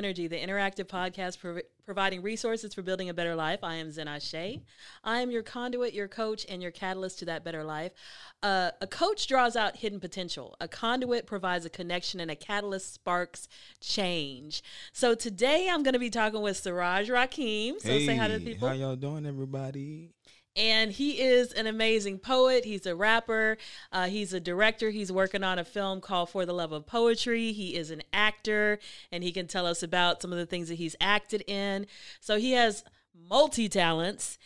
Zennurgy, the interactive podcast prov- providing resources for building a better life. I am Zen Ase. I am your conduit, your coach, and your catalyst to that better life. Uh, a coach draws out hidden potential. A conduit provides a connection, and a catalyst sparks change. So today I'm going to be talking with Siraj Rakim. So hey, say hi to the people. How y'all doing, everybody? And he is an amazing poet. He's a rapper. Uh, he's a director. He's working on a film called For the Love of Poetry. He is an actor, and he can tell us about some of the things that he's acted in. So he has multi talents.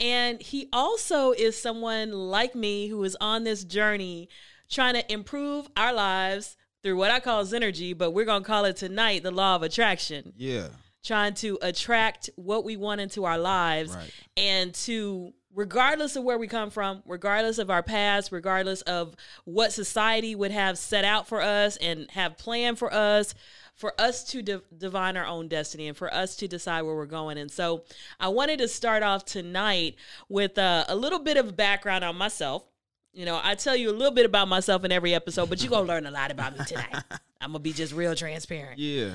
And he also is someone like me who is on this journey trying to improve our lives through what I call Zennurgy, but we're going to call it tonight the law of attraction. Yeah. Trying to attract what we want into our lives Right. and to regardless of where we come from, regardless of our past, regardless of what society would have set out for us and have planned for us, for us to de- divine our own destiny and for us to decide where we're going. And so I wanted to start off tonight with uh, a little bit of background on myself. You know, I tell you a little bit about myself in every episode, but you're going to learn a lot about me tonight. I'm going to be just real transparent Yeah.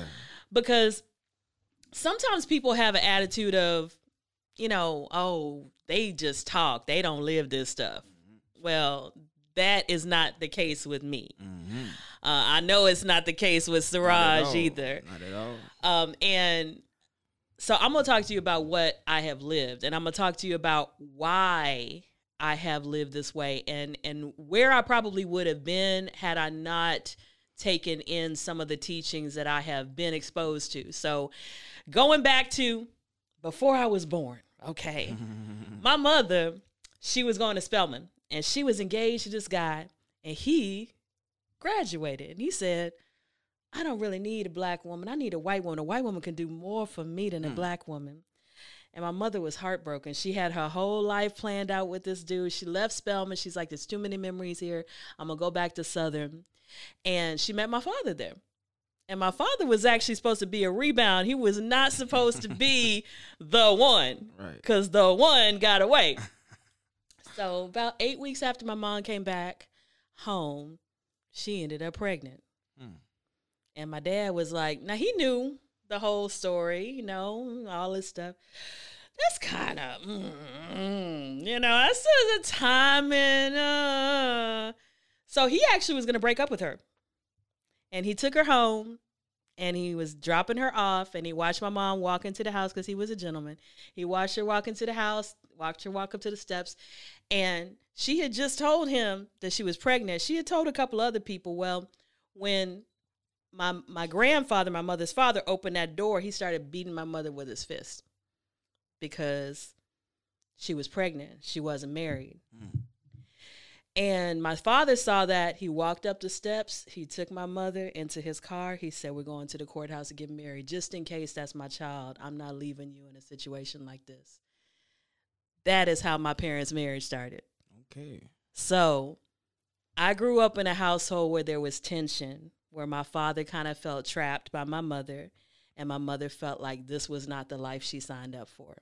because sometimes people have an attitude of, you know, oh, they just talk, they don't live this stuff. Well, that is not the case with me. Mm-hmm. Uh, I know it's not the case with Siraj either. Not at all. Um, and so I'm going to talk to you about what I have lived, and I'm going to talk to you about why I have lived this way, and and where I probably would have been had I not taken in some of the teachings that I have been exposed to. So, going back to before I was born, okay, my mother, she was going to Spelman, and she was engaged to this guy, and he graduated, and he said. I don't really need a black woman. I need a white woman. A white woman can do more for me than a hmm. black woman. And my mother was heartbroken. She had her whole life planned out with this dude. She left Spelman. She's like, there's too many memories here. I'm going to go back to Southern. And she met my father there. And my father was actually supposed to be a rebound. He was not supposed to be the one Right. because the one got away. so, about eight weeks after my mom came back home, she ended up pregnant. Hmm. And my dad was like, now he knew the whole story, you know, all this stuff. That's kind of, mm, you know, that's the timing. Uh. So he actually was going to break up with her. And he took her home and he was dropping her off and he watched my mom walk into the house because he was a gentleman. He watched her walk into the house, watched her walk up to the steps, and she had just told him that she was pregnant. She had told a couple other people, well, when my my grandfather, my mother's father, opened that door, he started beating my mother with his fist because she was pregnant. She wasn't married. Mm. And my father saw that. He walked up the steps. He took my mother into his car. He said, We're going to the courthouse to get married. Just in case that's my child, I'm not leaving you in a situation like this. That is how my parents' marriage started. Okay. So I grew up in a household where there was tension, where my father kind of felt trapped by my mother, and my mother felt like this was not the life she signed up for.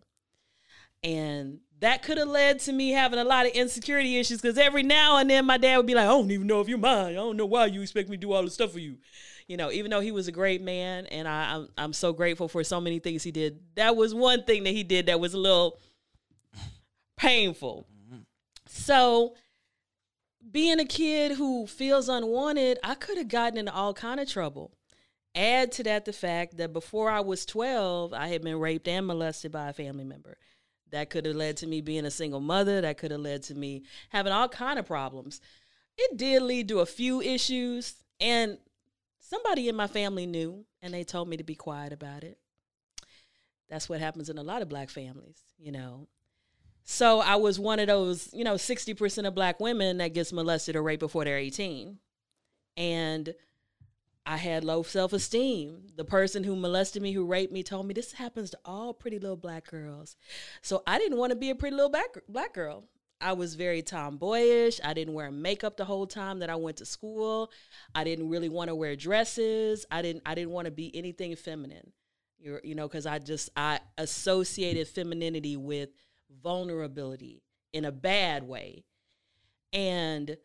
And that could have led to me having a lot of insecurity issues because every now and then my dad would be like, I don't even know if you're mine. I don't know why you expect me to do all this stuff for you. You know, even though he was a great man and I, I'm, I'm so grateful for so many things he did, that was one thing that he did that was a little painful. Mm-hmm. So being a kid who feels unwanted, I could have gotten into all kind of trouble. Add to that the fact that before I was 12, I had been raped and molested by a family member. That could have led to me being a single mother. That could have led to me having all kind of problems. It did lead to a few issues, and somebody in my family knew, and they told me to be quiet about it. That's what happens in a lot of black families, you know. So I was one of those, you know, 60% of black women that gets molested or raped before they're 18. And I had low self esteem. The person who molested me, who raped me, told me this happens to all pretty little black girls. So I didn't want to be a pretty little black, black girl. I was very tomboyish. I didn't wear makeup the whole time that I went to school. I didn't really want to wear dresses. I didn't I didn't want to be anything feminine. You're, you know, because I just I associated femininity with vulnerability in a bad way. And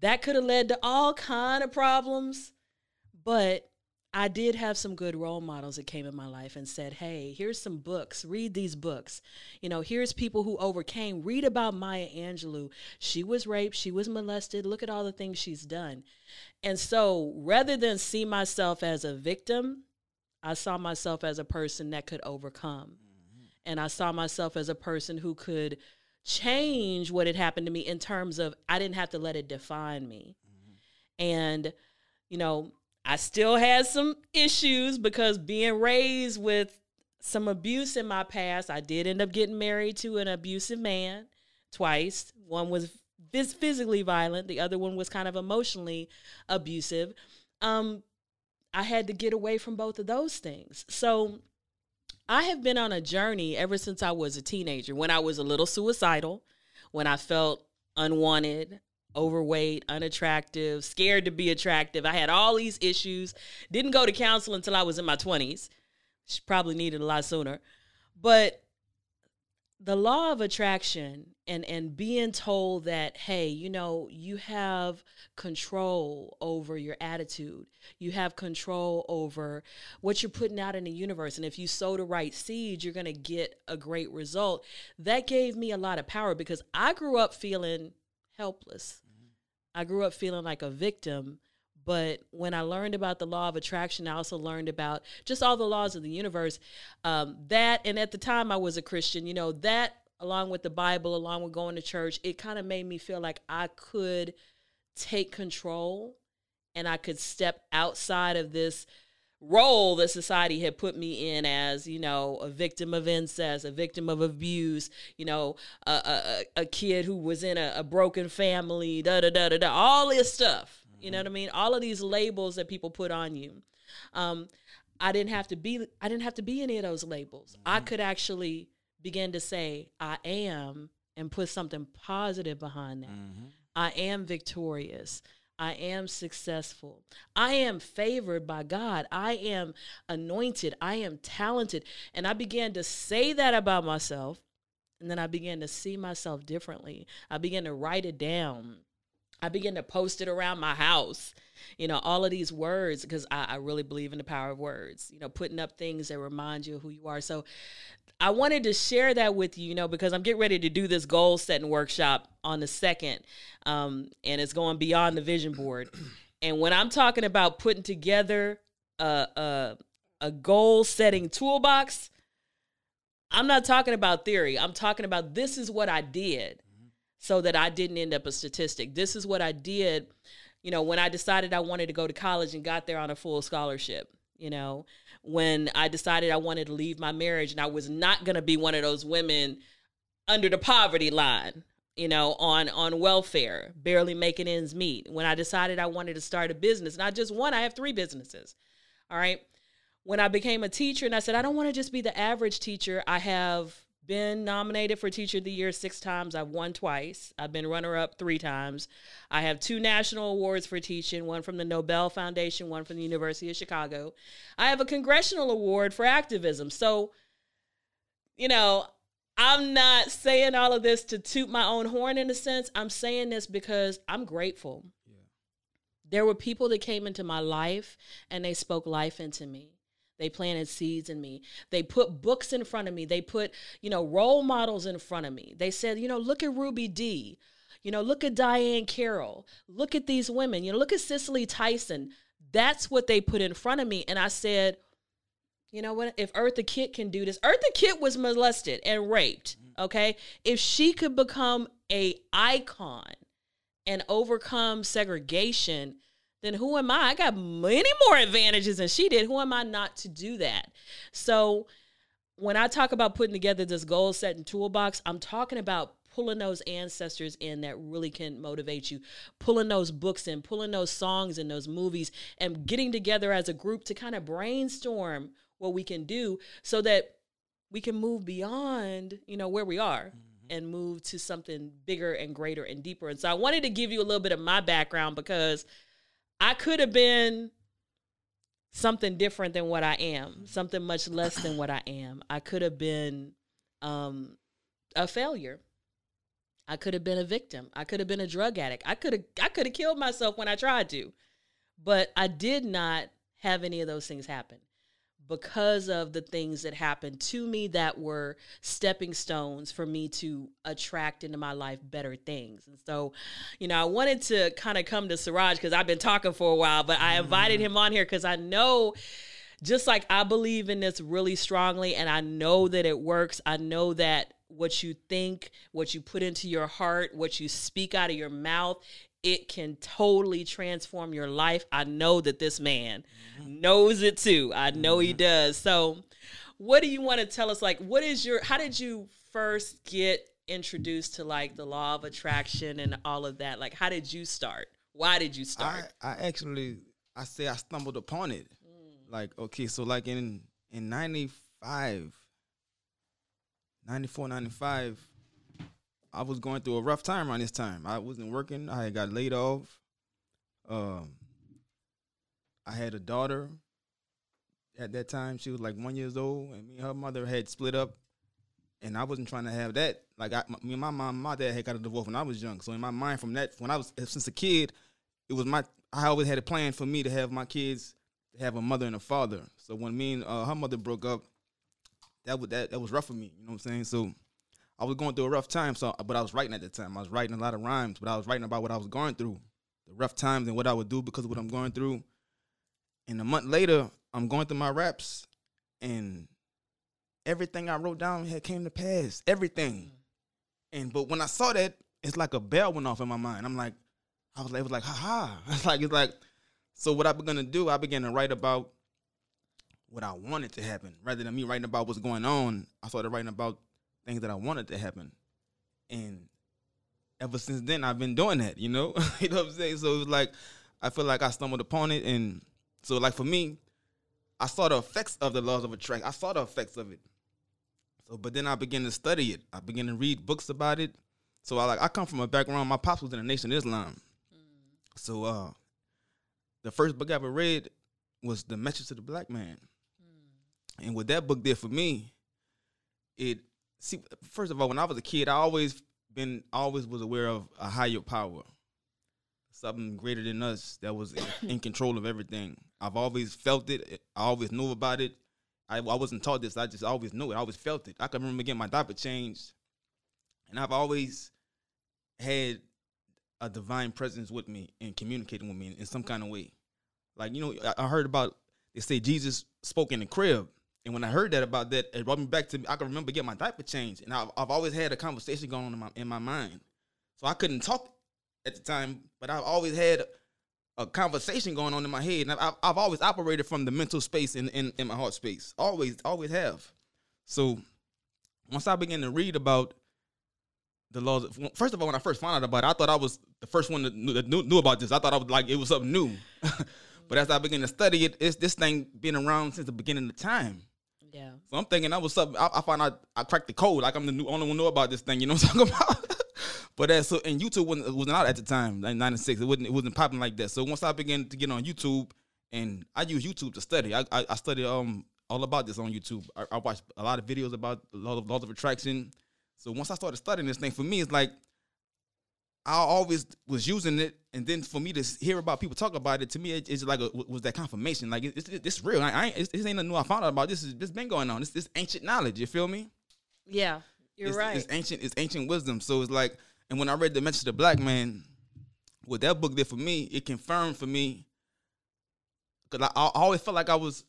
that could have led to all kind of problems but I did have some good role models that came in my life and said, Hey, here's some books. Read these books. You know, here's people who overcame. Read about Maya Angelou. She was raped, she was molested. Look at all the things she's done. And so rather than see myself as a victim, I saw myself as a person that could overcome. Mm-hmm. And I saw myself as a person who could change what had happened to me in terms of I didn't have to let it define me. Mm-hmm. And, you know, I still had some issues because being raised with some abuse in my past, I did end up getting married to an abusive man twice. One was physically violent, the other one was kind of emotionally abusive. Um, I had to get away from both of those things. So I have been on a journey ever since I was a teenager, when I was a little suicidal, when I felt unwanted, overweight, unattractive, scared to be attractive. I had all these issues. Didn't go to counseling until I was in my 20s. Probably needed a lot sooner. But the law of attraction and and being told that hey you know you have control over your attitude you have control over what you're putting out in the universe and if you sow the right seeds you're going to get a great result that gave me a lot of power because i grew up feeling helpless I grew up feeling like a victim. But when I learned about the law of attraction, I also learned about just all the laws of the universe. Um, that, and at the time I was a Christian, you know, that along with the Bible, along with going to church, it kind of made me feel like I could take control and I could step outside of this role that society had put me in as you know a victim of incest a victim of abuse you know a, a, a kid who was in a, a, broken family da da da da da all this stuff mm-hmm. you know mm-hmm. what i mean all of these labels that people put on you um, i didn't have to be i didn't have to be any of those labels mm-hmm. i could actually begin to say i am and put something positive behind that mm-hmm. i am victorious I am successful. I am favored by God. I am anointed. I am talented. And I began to say that about myself. And then I began to see myself differently. I began to write it down. I began to post it around my house. You know, all of these words, because I, I really believe in the power of words, you know, putting up things that remind you who you are. So I wanted to share that with you, you know, because I'm getting ready to do this goal setting workshop on the second, um, and it's going beyond the vision board. And when I'm talking about putting together a a, a goal setting toolbox, I'm not talking about theory. I'm talking about this is what I did, so that I didn't end up a statistic. This is what I did, you know, when I decided I wanted to go to college and got there on a full scholarship. You know, when I decided I wanted to leave my marriage and I was not going to be one of those women under the poverty line, you know, on on welfare, barely making ends meet. When I decided I wanted to start a business, not just one, I have three businesses. All right. When I became a teacher and I said I don't want to just be the average teacher, I have been nominated for Teacher of the Year six times. I've won twice. I've been runner up three times. I have two national awards for teaching one from the Nobel Foundation, one from the University of Chicago. I have a congressional award for activism. So, you know, I'm not saying all of this to toot my own horn in a sense. I'm saying this because I'm grateful. Yeah. There were people that came into my life and they spoke life into me. They planted seeds in me. They put books in front of me. They put, you know, role models in front of me. They said, you know, look at Ruby Dee. You know, look at Diahann Carroll. Look at these women. You know, look at Cicely Tyson. That's what they put in front of me. And I said, you know what? If Eartha Kitt can do this, Eartha Kitt was molested and raped. Mm-hmm. Okay. If she could become a icon and overcome segregation, then who am I? I got many more advantages than she did. Who am I not to do that? So when I talk about putting together this goal setting toolbox, I'm talking about pulling those ancestors in that really can motivate you, pulling those books in, pulling those songs and those movies, and getting together as a group to kind of brainstorm what we can do so that we can move beyond, you know, where we are. Mm-hmm. And move to something bigger and greater and deeper. And so I wanted to give you a little bit of my background because I could have been something different than what I am, something much less than what I am. I could have been um, a failure. I could have been a victim. I could have been a drug addict. I could have I could have killed myself when I tried to. But I did not have any of those things happen because of the things that happened to me that were stepping stones for me to attract into my life better things. And so, you know, I wanted to kind of come to Siraj because I've been talking for a while, but I invited him on here because I know just like I believe in this really strongly and I know that it works. I know that what you think, what you put into your heart, what you speak out of your mouth, it can totally transform your life. I know that this man mm-hmm. knows it too. I know mm-hmm. he does. So, what do you want to tell us? Like, what is your, how did you first get introduced to like the law of attraction and all of that? Like, how did you start? Why did you start? I, I actually, I say I stumbled upon it. Mm. Like, okay, so like in, in 95, 94, 95, I was going through a rough time around this time. I wasn't working. I had got laid off. Um, I had a daughter. At that time, she was like one years old, and me and her mother had split up. And I wasn't trying to have that. Like I, me and my mom, my dad had got a divorce when I was young. So in my mind, from that, when I was since a kid, it was my. I always had a plan for me to have my kids to have a mother and a father. So when me and uh, her mother broke up, that was that that was rough for me. You know what I'm saying? So I was going through a rough time. So, but I was writing at the time. I was writing a lot of rhymes, but I was writing about what I was going through, the rough times, and what I would do because of what I'm going through. And a month later, I'm going through my raps, and everything I wrote down had came to pass. Everything. And but when I saw that, it's like a bell went off in my mind. I'm like, I was like, it was like, ha ha. It's like it's like. So what I began to do, I began to write about what I wanted to happen rather than me writing about what's going on. I started writing about things that I wanted to happen. And ever since then I've been doing that, you know? you know what I'm saying? So it was like I feel like I stumbled upon it and so like for me, I saw the effects of the laws of attraction. I saw the effects of it. So but then I began to study it. I began to read books about it. So I like I come from a background, my pops was in the Nation of Islam. Mm. So uh the first book I ever read was The Message to the Black Man. Mm. And what that book did for me, it see, first of all, when I was a kid, I always been always was aware of a higher power, something greater than us that was in, in control of everything. I've always felt it. I always knew about it. I, I wasn't taught this. I just always knew it. I always felt it. I can remember getting my diaper changed, and I've always had a divine presence with me and communicating with me in, in some kind of way. Like you know, I, I heard about they say Jesus spoke in the crib. And when I heard that about that, it brought me back to I can remember getting my diaper changed, and I've, I've always had a conversation going on in my in my mind. So I couldn't talk at the time, but I've always had a conversation going on in my head, and I've, I've always operated from the mental space in, in in my heart space. Always, always have. So once I began to read about the laws, of, first of all, when I first found out about it, I thought I was the first one that knew, that knew, knew about this. I thought I was like it was something new. but as I began to study it, it's this thing been around since the beginning of time. Yeah. So I'm thinking that was something. I, I find out I cracked the code. Like I'm the new, only one know about this thing. You know what I'm talking about? but that so and YouTube wasn't wasn't out at the time, like '96. It wasn't it wasn't popping like that. So once I began to get on YouTube, and I use YouTube to study. I I, I studied um all about this on YouTube. I, I watched a lot of videos about laws of, laws of attraction. So once I started studying this thing, for me, it's like I always was using it, and then for me to hear about people talk about it, to me, it, it's like a, was that confirmation. Like it's, it's, it's real. I, I it's, this ain't nothing new I found out about. This is this been going on. This this ancient knowledge. You feel me? Yeah, you're it's, right. It's ancient. It's ancient wisdom. So it's like, and when I read the message of the black man, what that book did for me, it confirmed for me. Cause I, I always felt like I was,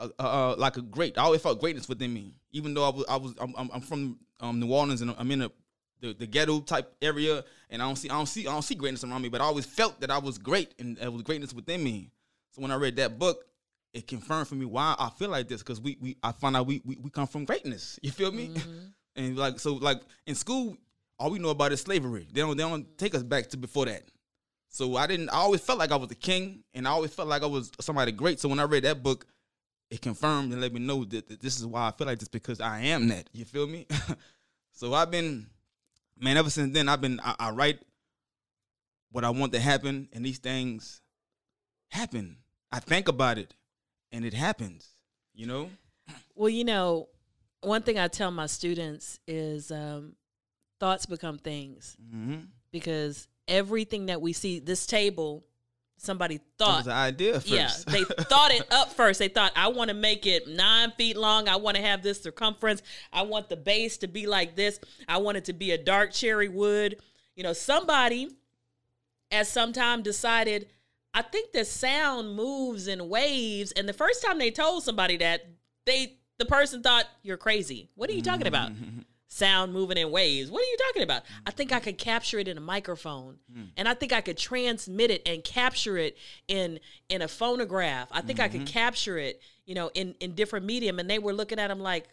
uh, uh, like a great. I always felt greatness within me, even though I was. I was. I'm, I'm from um, New Orleans, and I'm in a the, the ghetto type area, and I don't see I don't see I don't see greatness around me, but I always felt that I was great and there was greatness within me. So when I read that book, it confirmed for me why I feel like this because we we I find out we, we we come from greatness. You feel me? Mm-hmm. and like so like in school, all we know about is slavery. They don't they don't take us back to before that. So I didn't. I always felt like I was a king, and I always felt like I was somebody great. So when I read that book, it confirmed and let me know that, that this is why I feel like this because I am that. You feel me? so I've been man, ever since then, I've been I, I write what I want to happen, and these things happen. I think about it, and it happens. You know. Well, you know, one thing I tell my students is um, thoughts become things mm-hmm. because everything that we see, this table, somebody thought was the idea first. yeah, they thought it up first. They thought, I want to make it nine feet long. I want to have this circumference. I want the base to be like this. I want it to be a dark cherry wood. You know, somebody at some time decided, I think the sound moves in waves. And the first time they told somebody that, they the person thought, You're crazy. What are you talking about? sound moving in waves. What are you talking about? I think I could capture it in a microphone. Hmm. And I think I could transmit it and capture it in in a phonograph. I think I could mm-hmm. capture it, you know, in in different medium and they were looking at him like,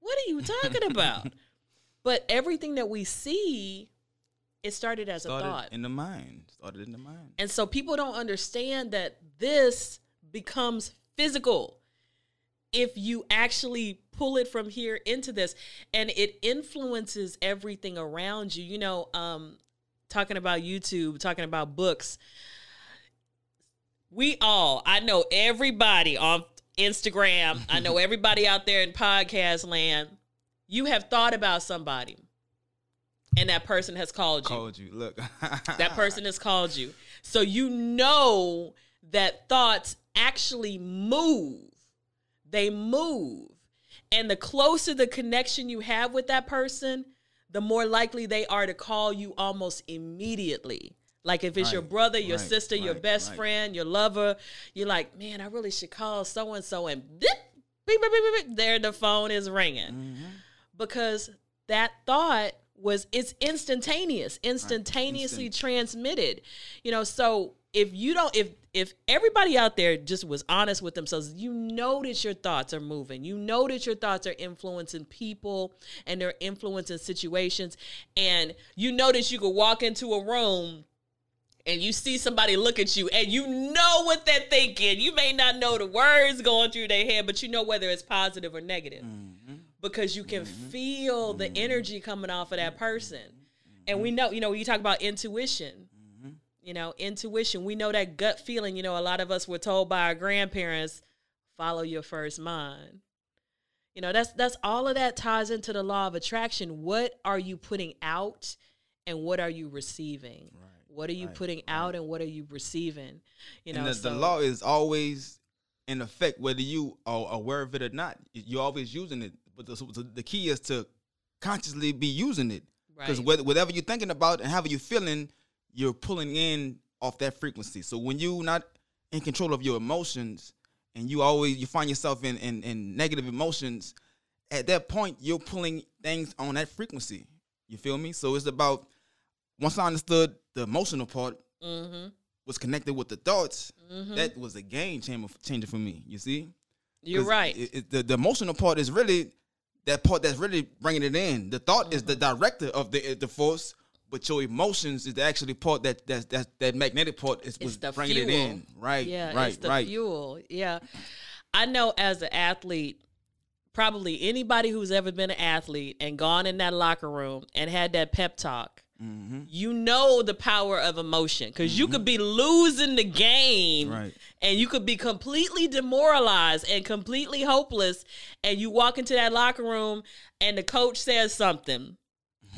"What are you talking about?" but everything that we see it started as a thought. in the mind. Started in the mind. And so people don't understand that this becomes physical if you actually pull it from here into this and it influences everything around you. You know, um talking about YouTube, talking about books. We all, I know everybody on Instagram, I know everybody out there in podcast land, you have thought about somebody and that person has called you Called you. Look. that person has called you. So you know that thoughts actually move. They move. And the closer the connection you have with that person, the more likely they are to call you almost immediately. Like if it's your brother, your right, sister, your best right. friend, your lover, you're like, man, I really should call so and so, and dip, beep, beep, beep, beep, beep, there the phone is ringing Mm-hmm. because that thought was it's instantaneous instantaneously Instant. transmitted you know so if you don't if if everybody out there just was honest with themselves you know that your thoughts are moving. You know that your thoughts are influencing people and they're influencing situations. And you know that you could walk into a room and you see somebody look at you and you know what they're thinking. You may not know the words going through their head but you know whether it's positive or negative mm-hmm. because you can mm-hmm. feel the mm-hmm. energy coming off of that person. And we know, you know, when you talk about intuition. You know, intuition. We know that gut feeling. You know, a lot of us were told by our grandparents, follow your first mind. You know, that's that's all of that ties into the law of attraction. What are you putting out and what are you receiving? What are you right, putting out and what are you receiving? You know, and the, so, the law is always in effect, whether you are aware of it or not. You're always using it. But the, the key is to consciously be using it. Because Right. whatever you're thinking about and however you're feeling, you're pulling in off that frequency. So when you're not in control of your emotions and you always you find yourself in, in, in negative emotions, at that point you're pulling things on that frequency. You feel me? So it's about once I understood the emotional part, Mhm. was connected with the thoughts, that was a game changer changer for me. You see, you're right. it- it- the, the emotional part is really that part that's really bringing it in. The thought is the Mm-hmm. director of the the force, but your emotions is the actually part that that that that magnetic part is was bringing it in. Right, Yeah, right, it's the right. fuel. Yeah. I know as an athlete, probably anybody who's ever been an athlete and gone in that locker room and had that pep talk, Mm-hmm. you know the power of emotion because you could be losing the game Right. and you could be completely demoralized and completely hopeless. And you walk into that locker room and the coach says something.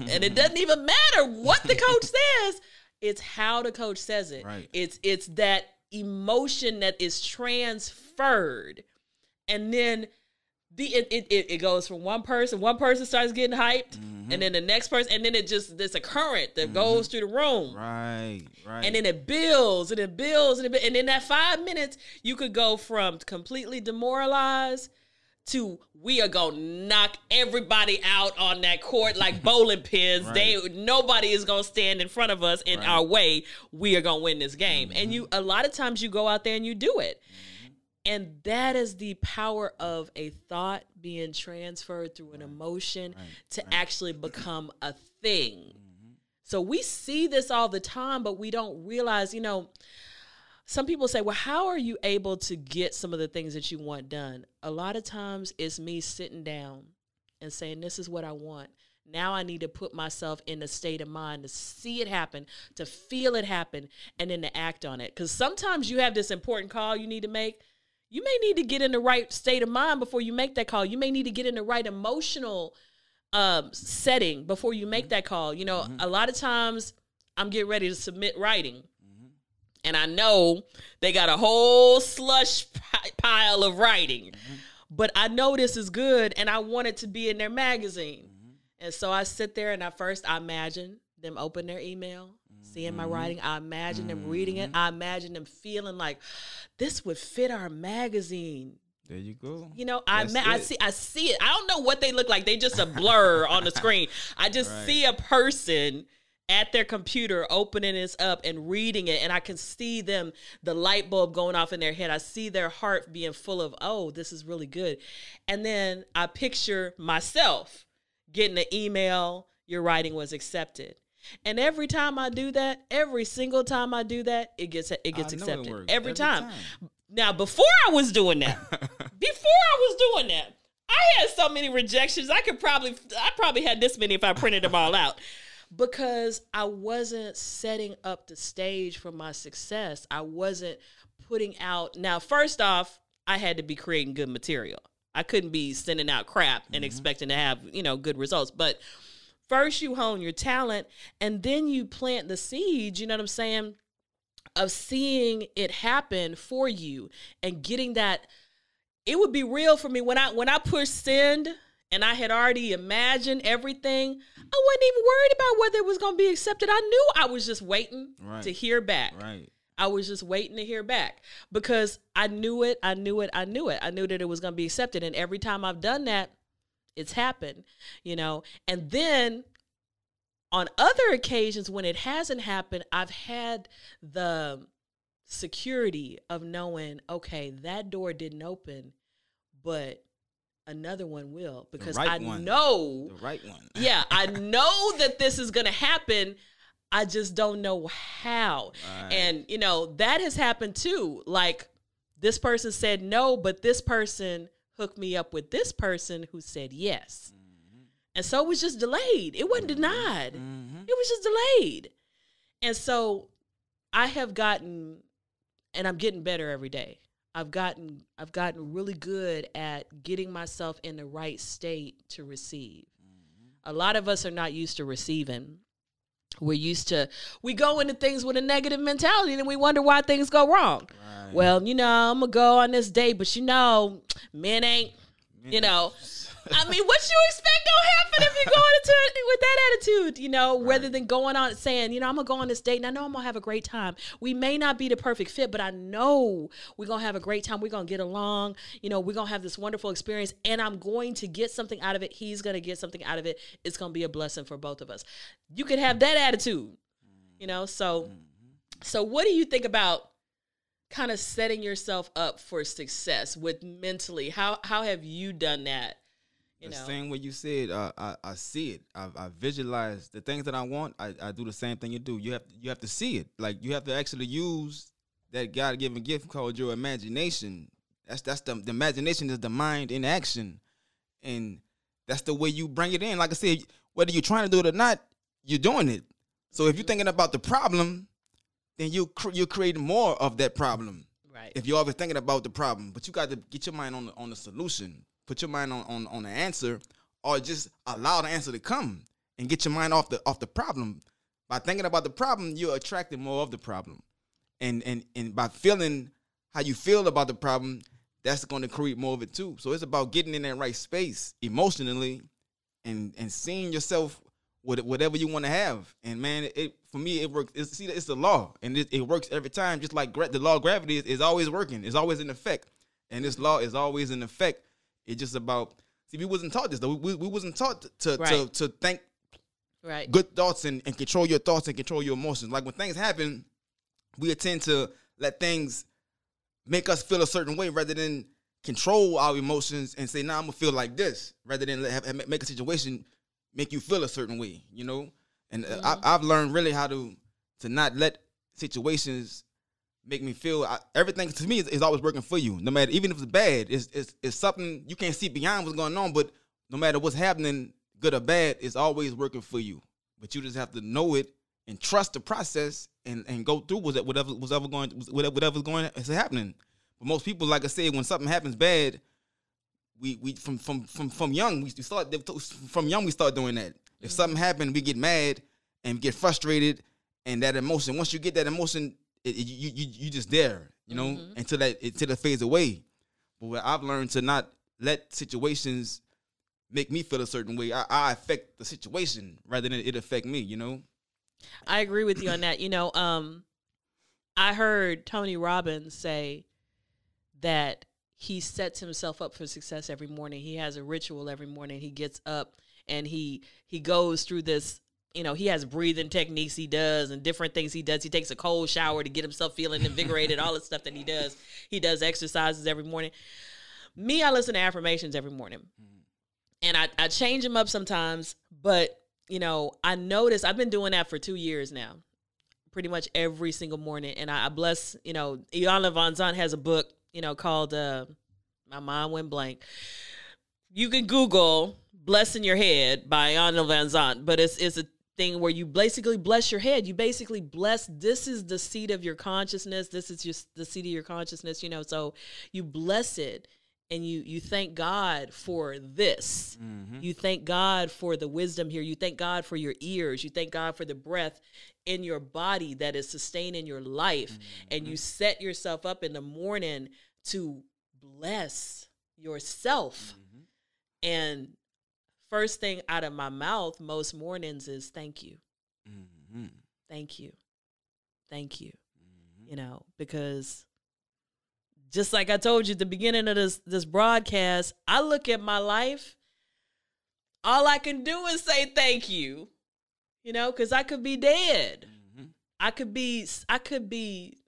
And it doesn't even matter what the coach says. It's how the coach says it. Right. It's it's that emotion that is transferred. And then the it, it, it, goes from one person, one person starts getting hyped, Mm-hmm. and then the next person, and then it just there's a current that goes through the room. Right, right. And then it builds and it builds and it, and in that five minutes, you could go from completely demoralized to we are gonna knock everybody out on that court like bowling pins. They nobody is gonna stand in front of us in our way. We are gonna win this game. And mm-hmm. you a lot of times you go out there and you do it. Mm-hmm. And that is the power of a thought being transferred through an emotion to actually become a thing. Mm-hmm. So we see this all the time, but we don't realize, you know, some people say, well, how are you able to get some of the things that you want done? A lot of times it's me sitting down and saying, this is what I want. Now I need to put myself in a state of mind to see it happen, to feel it happen, and then to act on it. Because sometimes you have this important call you need to make. You may need to get in the right state of mind before you make that call. You may need to get in the right emotional um, setting before you make that call. You know, a lot of times I'm getting ready to submit writing. And I know they got a whole slush pile of writing, mm-hmm. but I know this is good, and I want it to be in their magazine. Mm-hmm. And so I sit there, and at first I imagine them open their email, seeing my mm-hmm. writing. I imagine them reading it. I imagine them feeling like this would fit our magazine. There you go. You know, I ma- I see I see it. I don't know what they look like. They just a blur on the screen. I just Right. see a person at their computer opening this up and reading it and I can see them the light bulb going off in their head. I see their heart being full of, "Oh, this is really good." And then I picture myself getting an email, "Your writing was accepted." And every time I do that, every single time I do that, it gets it gets know it accepted. every, Every time. time. Now, before I was doing that, before I was doing that, I had so many rejections. I could probably, I probably had this many if I printed them all out, because I wasn't setting up the stage for my success. I wasn't putting out. Now, first off, I had to be creating good material. I couldn't be sending out crap and mm-hmm. expecting to have you know good results, but. First, you hone your talent, and then you plant the seeds. You know what I'm saying? of seeing it happen for you and getting that it would be real for me when I when I push send and I had already imagined everything. I wasn't even worried about whether it was going to be accepted. I knew I was just waiting Right. to hear back. Right. I was just waiting to hear back because I knew it, I knew it, I knew it. I knew that it was going to be accepted and every time I've done that, it's happened, you know. And then on other occasions when it hasn't happened, I've had the security of knowing, okay, that door didn't open, but another one will because right I one. know The right one. yeah, I know that this is going to happen. I just don't know how. Right. And, you know, that has happened too. Like, this person said no, but this person hooked me up with this person who said yes. And so it was just delayed. It wasn't denied, Mhm. it was just delayed. And so I have gotten, and I'm getting better every day. I've gotten I've gotten really good at getting myself in the right state to receive. A lot of us are not used to receiving. We're used to we go into things with a negative mentality and we wonder why things go wrong. Right. Well, you know, I'm gonna go on this date, but you know, men ain't you know. I mean, what you expect gonna happen if you're going into it with that attitude, you know, rather than going on saying, you know, I'm gonna go on this date and I know I'm gonna have a great time. We may not be the perfect fit, but I know we're gonna have a great time. We're gonna get along, you know, we're gonna have this wonderful experience, and I'm going to get something out of it. He's gonna get something out of it. It's gonna be a blessing for both of us. You could have that attitude, you know. So, mm-hmm. so what do you think about kind of setting yourself up for success with mentally? How how have you done that? You the know, same way you said, uh, I I see it. I, I visualize the things that I want. I, I do the same thing you do. You have you have to see it. Like you have to actually use that God given gift called your imagination. That's that's the the imagination is the mind in action, and that's the way you bring it in. Like I said, whether you're trying to do it or not, you're doing it. So if you're thinking about the problem, then you cr- you're creating more of that problem right? if you're always thinking about the problem, but you got to get your mind on the on the solution. Put your mind on, on on the answer, or just allow the answer to come and get your mind off the off the problem. By thinking about the problem, you're attracting more of the problem, and and and by feeling how you feel about the problem, that's going to create more of it too. So it's about getting in that right space emotionally, and and seeing yourself with whatever you want to have. And man, it, for me it works. It's, see, it's the law, and it, it works every time. Just like gra- the law of gravity is, is always working. It's always in effect, and this law is always in effect. It's just about see, we wasn't taught this though. We, we wasn't taught to to, Right. to think right. good thoughts and, and control your thoughts and control your emotions. Like when things happen, we tend to let things make us feel a certain way rather than control our emotions and say, "Nah, I'm gonna feel like this," rather than let, have, make a situation make you feel a certain way. You know, and uh, I, I've learned really how to to not let situations make me feel I, everything to me is, is always working for you. No matter even if it's bad it's, it's it's something you can't see beyond what's going on but no matter what's happening good or bad it's always working for you. But you just have to know it and trust the process and and go through with it whatever was ever going whatever whatever's going is happening. But most people like i said when something happens bad we we from from from from young we start from young we start doing that. If mm-hmm. something happened we get mad and get frustrated and that emotion once you get that emotion it, it- you, you you just there, you know, Mhm. until that until it fades away. But what I've learned to not let situations make me feel a certain way. I, I affect the situation rather than it affect me. You know. I agree with you on that. You know, um, I heard Tony Robbins say that he sets himself up for success every morning. He has a ritual every morning. He gets up and he he goes through this. You know, he has breathing techniques he does and different things he does. He takes a cold shower to get himself feeling invigorated. all the stuff that he does. He does exercises every morning. Me, I listen to affirmations every morning, and I I change them up sometimes, but you know, I notice I've been doing that for two years now, pretty much every single morning. And I, I bless, you know, Iyanla Vanzant has a book, you know, called uh, My Mind Went Blank. You can Google Blessing Your Head by Iyanla Vanzant, but it's it's a thing where you basically bless your head. You basically bless this is the seat of your consciousness. This is just the seat of your consciousness, you know. So you bless it and you you thank God for this. Mm-hmm. You thank God for the wisdom here. You thank God for your ears. You thank God for the breath in your body that is sustaining your life. Mm-hmm. And you set yourself up in the morning to bless yourself. Mm-hmm. And first thing out of my mouth most mornings is thank you. Mm-hmm. Thank you. Thank you. You know, because just like I told you at the beginning of this this broadcast, I look at my life all I can do is say thank you. You know, cuz I could be dead. Mm-hmm. I could be I could be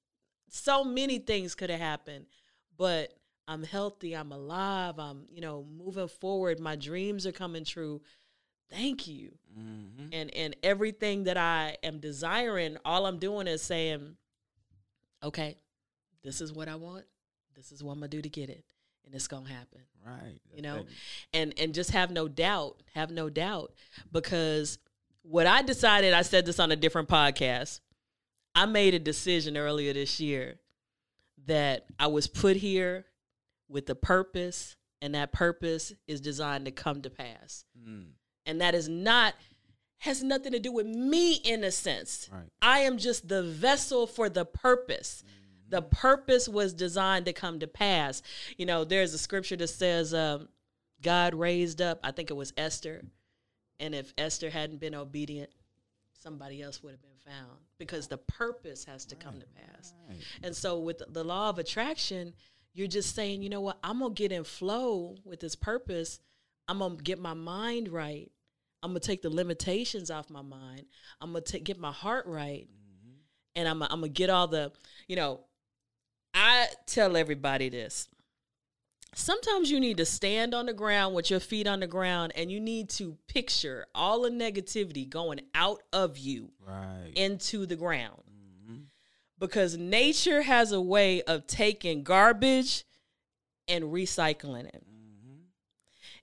so many things could have happened, but I'm healthy, I'm alive, I'm, you know, moving forward, my dreams are coming true. Thank you Mm-hmm. and and everything that I am desiring, all I'm doing is saying, okay, this is what I want. This is what I'm gonna do to get it, and it's gonna happen. Right. You know, and and just have no doubt, have no doubt, because what I decided, I said this on a different podcast. I made a decision earlier this year that I was put here with a purpose, and that purpose is designed to come to pass Mm, and that is not has nothing to do with me in a sense. Right. I am just the vessel for the purpose. The purpose was designed to come to pass. You know, there's a scripture that says um, God raised up, I think it was Esther, and if Esther hadn't been obedient, somebody else would have been found because the purpose has to come to pass. Right. And so with the law of attraction, you're just saying, you know what, I'm gonna get in flow with this purpose. I'm gonna get my mind right. I'm gonna take the limitations off my mind. I'm gonna take, get my heart right, mm-hmm. and I'm I'm gonna get all the, you know. I tell everybody this. Sometimes you need to stand on the ground with your feet on the ground, and you need to picture all the negativity going out of you Right. into the ground. Because nature has a way of taking garbage and recycling it. Mhm.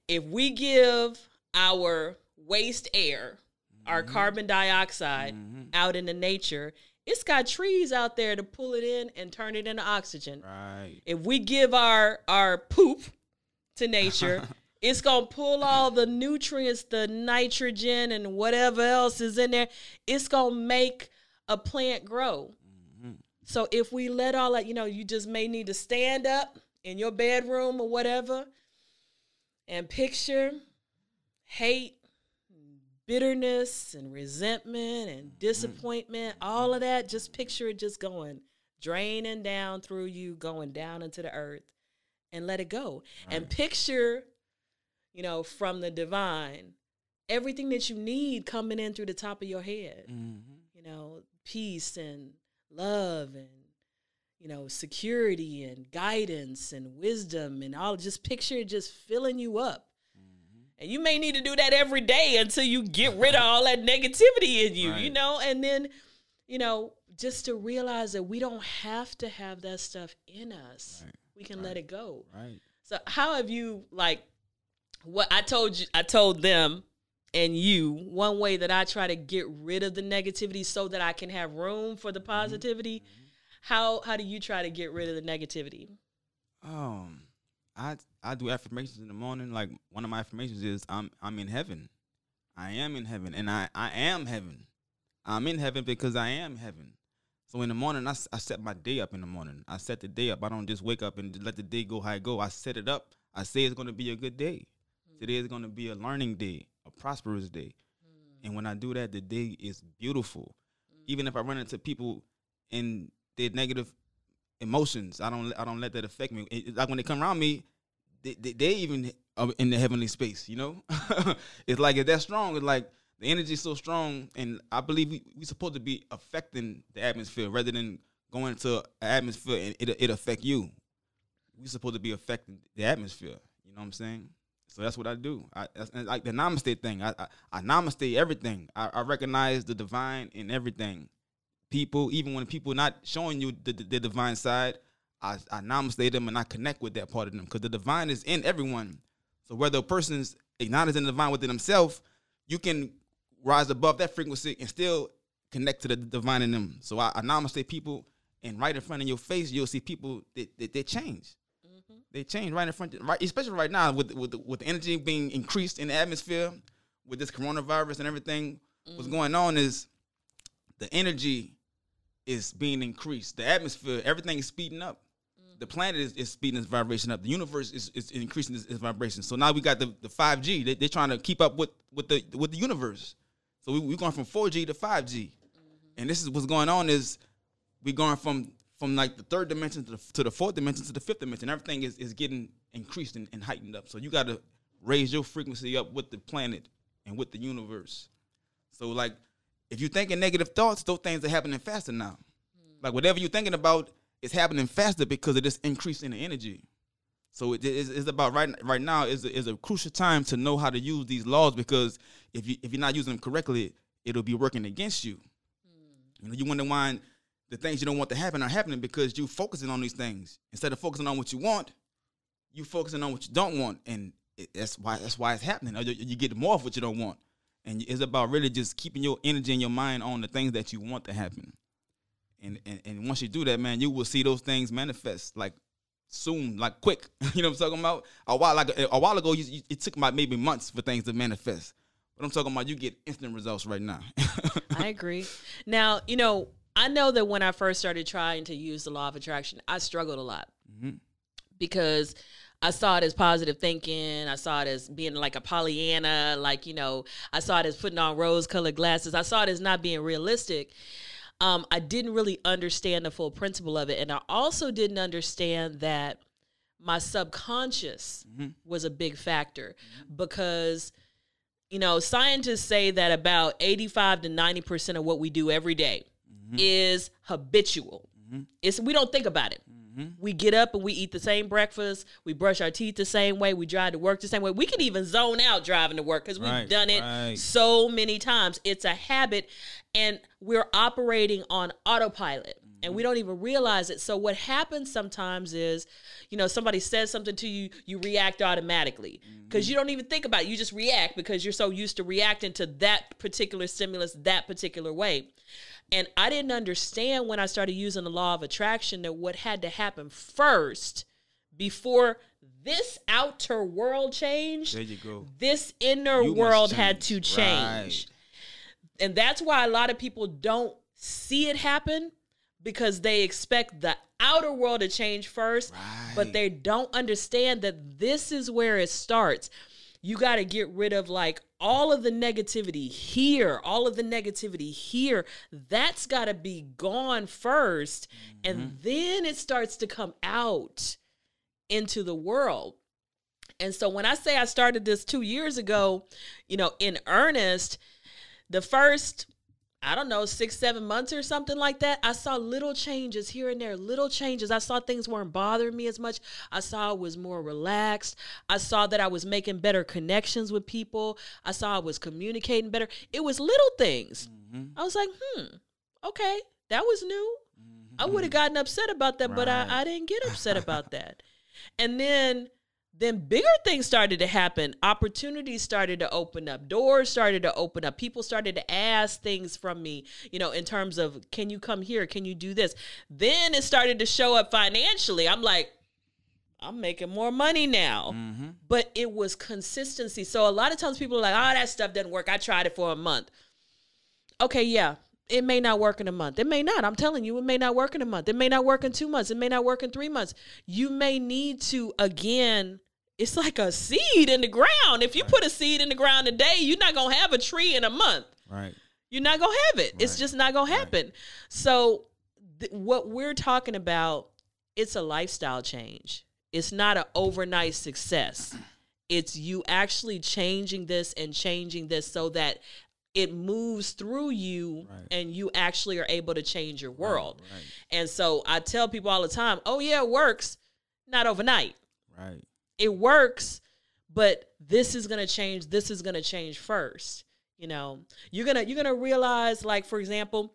If we give our waste air, our carbon dioxide Mhm. out into nature, it's got trees out there to pull it in and turn it into oxygen. Right. If we give our our poop to nature, it's going to pull all the nutrients, the nitrogen and whatever else is in there. It's going to make a plant grow. So if we let all that, you know, you just may need to stand up in your bedroom or whatever and picture hate, bitterness, and resentment and disappointment, all of that. Just picture it just going, draining down through you, going down into the earth, and let it go. And picture, you know, from the divine, everything that you need coming in through the top of your head Mhm. you know, peace and love and you know, security and guidance and wisdom and all just picture it just filling you up. Mm-hmm. And you may need to do that every day until you get rid of all that negativity in you, you know, and then you know, just to realize that we don't have to have that stuff in us. Right. We can let it go. Right. So how have you like what I told you I told them and you one way that I try to get rid of the negativity so that I can have room for the mm-hmm. positivity. Mm-hmm. How how do you try to get rid of the negativity? Um, I I do affirmations in the morning. Like one of my affirmations is I'm I'm in heaven. I am in heaven, and I I am heaven. I'm in heaven because I am heaven. So in the morning, I, I set my day up in the morning. I set the day up. I don't just wake up and let the day go how it go. I set it up. I say it's going to be a good day. Mm-hmm. Today is going to be a learning day, prosperous day. Mm. And when I do that, the day is beautiful. Mm. Even if I run into people in their negative emotions, I don't I don't let that affect me. It- like when they come around me, they, they, they even are in the heavenly space. You know, it's like if they're strong, it's like the energy is so strong, and I believe we we supposed to be affecting the atmosphere rather than going into an atmosphere and it it affect you. We supposed to be affecting the atmosphere. You know what I'm saying? So that's what I do. I like the namaste thing. I I, I namaste everything. I, I recognize the divine in everything. People, even when people not showing you the, the, the divine side, I, I namaste them and I connect with that part of them because the divine is in everyone. So whether a person's acknowledging the divine within themselves, you can rise above that frequency and still connect to the divine in them. So I, I namaste people, and right in front of your face, you'll see people that, that they change. They change right in front, of, right, especially right now with with the, with the energy being increased in the atmosphere, with this coronavirus and everything. What's mm-hmm. going on is the energy is being increased. The atmosphere, everything is speeding up. The mm-hmm. planet is, is speeding its vibration up. The universe is, is increasing its, its vibration. So now we got the, the 5G. They, they're trying to keep up with, with the with the universe. So we, we're going from 4G to 5G. Mm-hmm. And this is what's going on is we're going from from like the third dimension to the, to the fourth dimension to the fifth dimension. Everything is, is getting increased and, and heightened up. So you got to raise your frequency up with the planet and with the universe. So like, if you're thinking negative thoughts, those things are happening faster now. Hmm. Like whatever you're thinking about is happening faster because of this increase in the energy. So it is it's about right right now is a, is a crucial time to know how to use these laws because if you if you're not using them correctly, it'll be working against you. Hmm. You know, you wonder why the things you don't want to happen are happening because you're focusing on these things instead of focusing on what you want. You're focusing on what you don't want, and it, that's why that's why it's happening. You, you get more of what you don't want, and it's about really just keeping your energy and your mind on the things that you want to happen. And, and and once you do that, man, you will see those things manifest like soon, like quick. you know what I'm talking about? A while like a while ago, you, you, it took about maybe months for things to manifest. But I'm talking about you get instant results right now. I agree. Now, you know, I know that when I first started trying to use the law of attraction, I struggled a lot mm-hmm. because I saw it as positive thinking. I saw it as being like a Pollyanna, like, you know, I saw it as putting on rose colored glasses. I saw it as not being realistic. Um, I didn't really understand the full principle of it. And I also didn't understand that my subconscious mm-hmm. was a big factor mm-hmm. because you know, scientists say that about 85 to 90% of what we do every day Mm-hmm. is habitual. Mm-hmm. It's we don't think about it. Mm-hmm. We get up and we eat the same breakfast. We brush our teeth the same way. We drive to work the same way. We can even zone out driving to work because we've Right, done it right. so many times. It's a habit, and we're operating on autopilot. And we don't even realize it. So what happens sometimes is, you know, somebody says something to you, you react automatically because you don't even think about it. You just react because you're so used to reacting to that particular stimulus that particular way. And I didn't understand when I started using the law of attraction that what had to happen first before this outer world changed, there you go. this inner You world had to change. change. And that's why a lot of people don't see it happen because they expect the outer world to change first, but they don't understand that this is where it starts. You got to get rid of like all of the negativity here, all of the negativity here. That's got to be gone 1st and mm-hmm. then it starts to come out into the world. And so when I say I started this two years ago, you know, in earnest, the first, I don't know, six, seven months or something like that, I saw little changes here and there, little changes. I saw things weren't bothering me as much. I saw I was more relaxed. I saw that I was making better connections with people. I saw I was communicating better. It was little things. Mm-hmm. I was like, hmm, okay, that was new. I mm-hmm. would have mm-hmm. gotten upset about that, but I, I didn't get upset about that. And then then bigger things started to happen. Opportunities started to open up. Doors started to open up. People started to ask things from me, you know, in terms of can you come here? Can you do this? Then it started to show up financially. I'm like, I'm making more money now. Mm-hmm. But it was consistency. So a lot of times people are like, oh, that stuff doesn't work. I tried it for a month. Okay, yeah. it may not work in a month. It may not. I'm telling you, it may not work in a month. It may not work in two months. It may not work in three months. You may need to again. It's like a seed in the ground. If you put a seed in the ground today, you're not gonna have a tree in a month. Right. You're not gonna have it. It's just not gonna Right. happen. So, th- what we're talking about, it's a lifestyle change. It's not an overnight success. It's you actually changing this and changing this so that it moves through you Right. and you actually are able to change your world. Right. And so I tell people all the time, "Oh yeah, it works." Not overnight Right. It works but this is going to change this is going to change first you know? You're going to you're going to realize like for example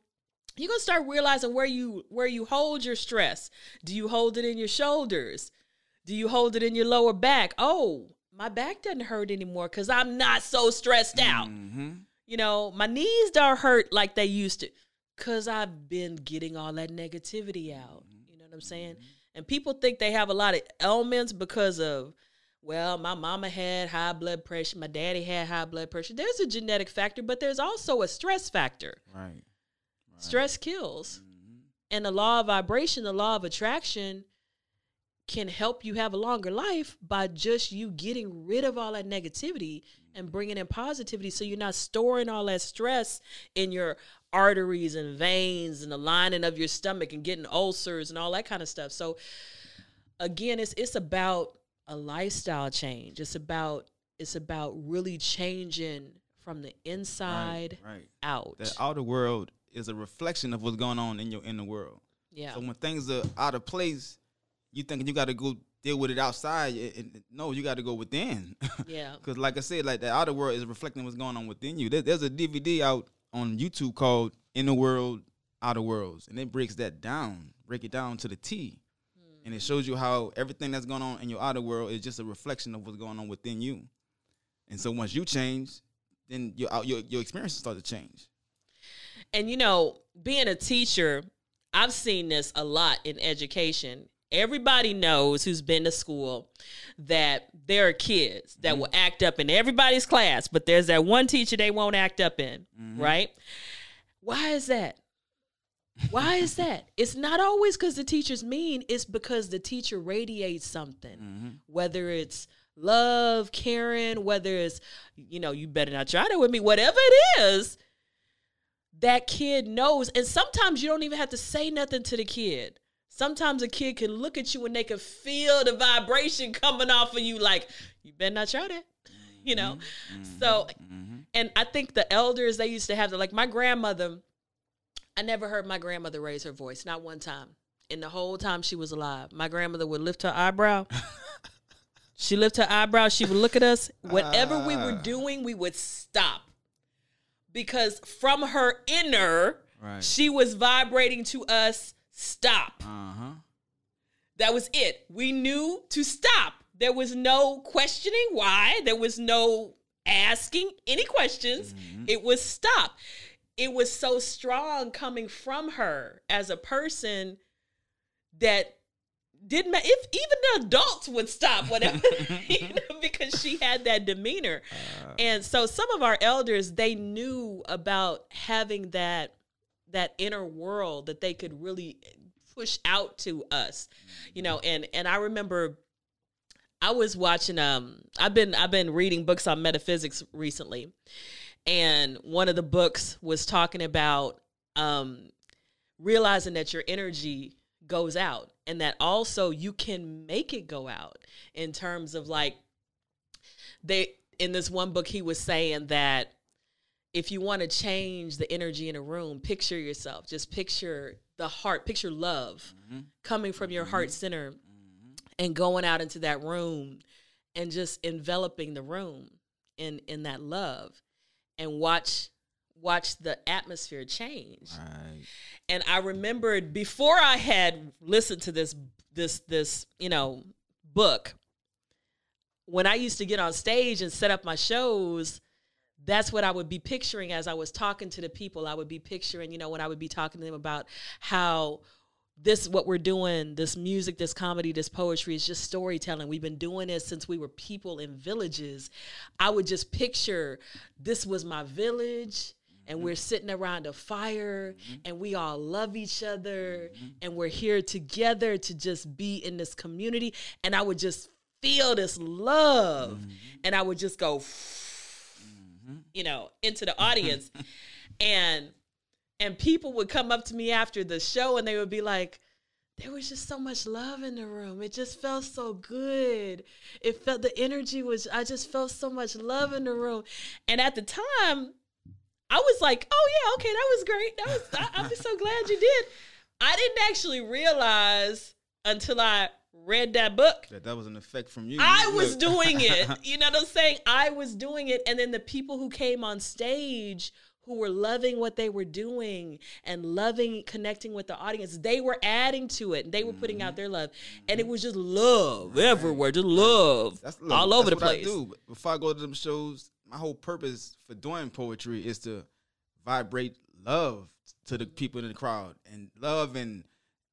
you're going to start realizing where you where you hold your stress. Do you hold it in your shoulders? Do you hold it in your lower back? Oh my back doesn't hurt anymore cuz i'm not so stressed out. Mm-hmm. you know my knees don't hurt like they used to cuz i've been getting all that negativity out. You know what i'm saying and people think they have a lot of ailments because of well my mama had high blood pressure my daddy had high blood pressure there's a genetic factor but there's also a stress factor Right. stress kills Mm-hmm. and the law of vibration the law of attraction can help you have a longer life by just you getting rid of all that negativity and bringing in positivity so you're not storing all that stress in your arteries and veins and the lining of your stomach and getting ulcers and all that kind of stuff so again it's it's about a lifestyle change it's about it's about really changing from the inside Right. right. out The outer world is a reflection of what's going on in your inner world. yeah So when things are out of place, you think you got to go deal with it outside. and- no, you got to go within. yeah Because like I said, like the outer world is reflecting what's going on within you. There, there's a DVD out on YouTube called Inner World, Outer Worlds, and it breaks that down, break it down to the T, hmm. and it shows you how everything that's going on in your outer world is just a reflection of what's going on within you. And so once you change, then your your your experiences start to change. And you know, being a teacher, I've seen this a lot in education. Everybody knows who's been to school that there are kids that will act up in everybody's class, but there's that one teacher they won't act up in, right? Why is that? Why is that? It's not always because the teacher's mean, it's because the teacher radiates something Mm-hmm. whether it's love, caring, whether it's, you know, you better not try that with me, whatever it is, that kid knows. And sometimes you don't even have to say nothing to the kid. Sometimes a kid can look at you and they can feel the vibration coming off of you, like, you better not try that, you know? Mm-hmm. So, mm-hmm. and I think the elders, they used to have the, like my grandmother, I never heard my grandmother raise her voice, not one time. In the whole time she was alive, my grandmother would lift her eyebrow. she lift her eyebrow. She would look at us. Whatever we were ah. doing, we would stop because from her inner, Right. she was vibrating to us. Stop. Uh huh. That was it. We knew to stop. There was no questioning why. There was no asking any questions. It was stop. It was so strong coming from her as a person that didn't matter if even the adults would stop whatever you know, because she had that demeanor and so some of our elders they knew about having that that inner world that they could really push out to us you know and and i remember i was watching um i've been i've been reading books on metaphysics recently and one of the books was talking about um realizing that your energy goes out and that also you can make it go out in terms of like they in this one book he was saying that if you want to change the energy in a room picture yourself. Just picture the heart picture love mm-hmm. coming from your heart mm-hmm. center mm-hmm. and going out into that room and just enveloping the room in in that love and watch watch the atmosphere change. Right. and I remembered before I had listened to this this this you know book when I used to get on stage and set up my shows that's what I would be picturing as I was talking to the people. I would be picturing you know when I would be talking to them about how this what we're doing this music this comedy this poetry is just storytelling. We've been doing this since we were people in villages. I would just picture this was my village and mm-hmm. we're sitting around a fire mm-hmm. and we all love each other mm-hmm. and we're here together to just be in this community. And I would just feel this love and I would just go Mm-hmm. you know into the audience and and people would come up to me after the show and they would be like there was just so much love in the room. It just felt so good. It felt the energy was I just felt so much love in the room. And at the time, I was like, "Oh yeah, okay, that was great. That was I, I'm just so glad you did." I didn't actually realize until I read that book That that was an effect from you. I Look. was doing it. You know what I'm saying? I was doing it. And then the people who came on stage who were loving what they were doing and loving connecting with the audience, they were adding to it. They were putting Mm-hmm. out their love. And it was just love everywhere, just love That's look, all over the place. I do. Before I go to them shows, my whole purpose for doing poetry is to vibrate love to the people in the crowd and love and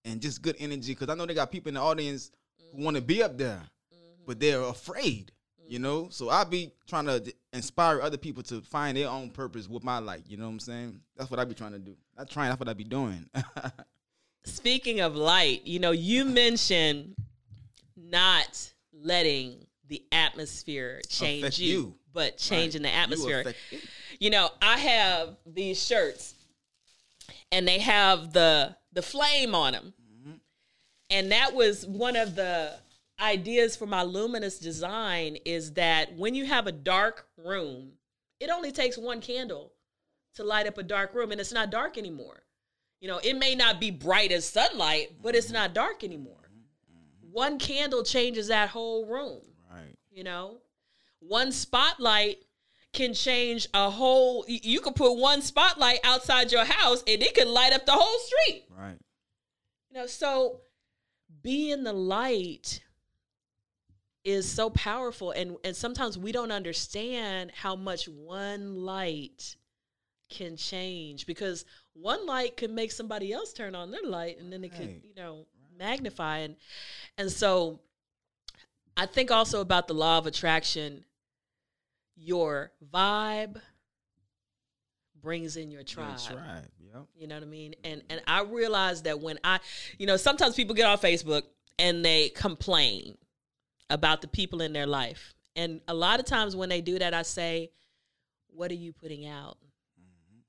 and just good energy. Because I know they got people in the audience who want to be up there, Mm-hmm. but they're afraid. You know, so I be trying to inspire other people to find their own purpose with my light. You know what I'm saying? That's what I be trying to do. Not trying. That's what I be doing. Speaking of light, you know, you mentioned not letting the atmosphere change Affect you, you. but changing Right. the atmosphere. it. you know, I have these shirts, and they have the the flame on them, and that was one of the ideas for my luminous design. Is that when you have a dark room, it only takes one candle to light up a dark room, and it's not dark anymore. You know, it may not be bright as sunlight, but it's not dark anymore. One candle changes that whole room Right. you know one spotlight can change a whole you could put one spotlight outside your house and it could light up the whole street Right. you know so being the light is so powerful and and sometimes we don't understand how much one light can change because one light can make somebody else turn on their light and then it could you know magnify and and so i think also about the law of attraction your vibe brings in your tribe tribe. Yep. you know what I mean? And and I realized that when I, you know, sometimes people get on Facebook and they complain about the people in their life. And a lot of times when they do that, I say, "What are you putting out?" Mm-hmm.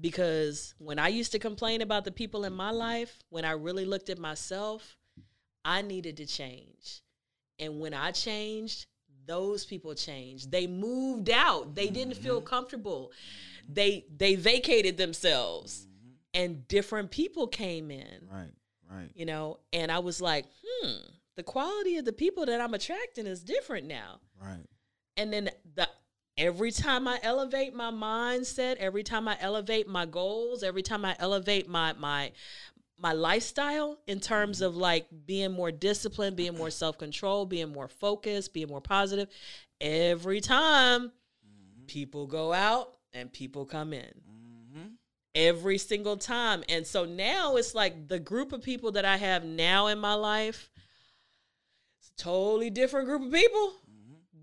Because when I used to complain about the people in my life, when I really looked at myself, I needed to change. And when I changed, those people changed. They moved out. They didn't feel comfortable. They they vacated themselves and different people came in. Right. Right. You know, and I was like, "Hmm, the quality of the people that I'm attracting is different now." Right. And then the every time I elevate my mindset, every time I elevate my goals, every time I elevate my my my lifestyle in terms of like being more disciplined, being more self-control, being more focused, being more positive, every time people go out and people come in. Mm-hmm. Every single time. And so now it's like the group of people that I have now in my life, it's a totally different group of people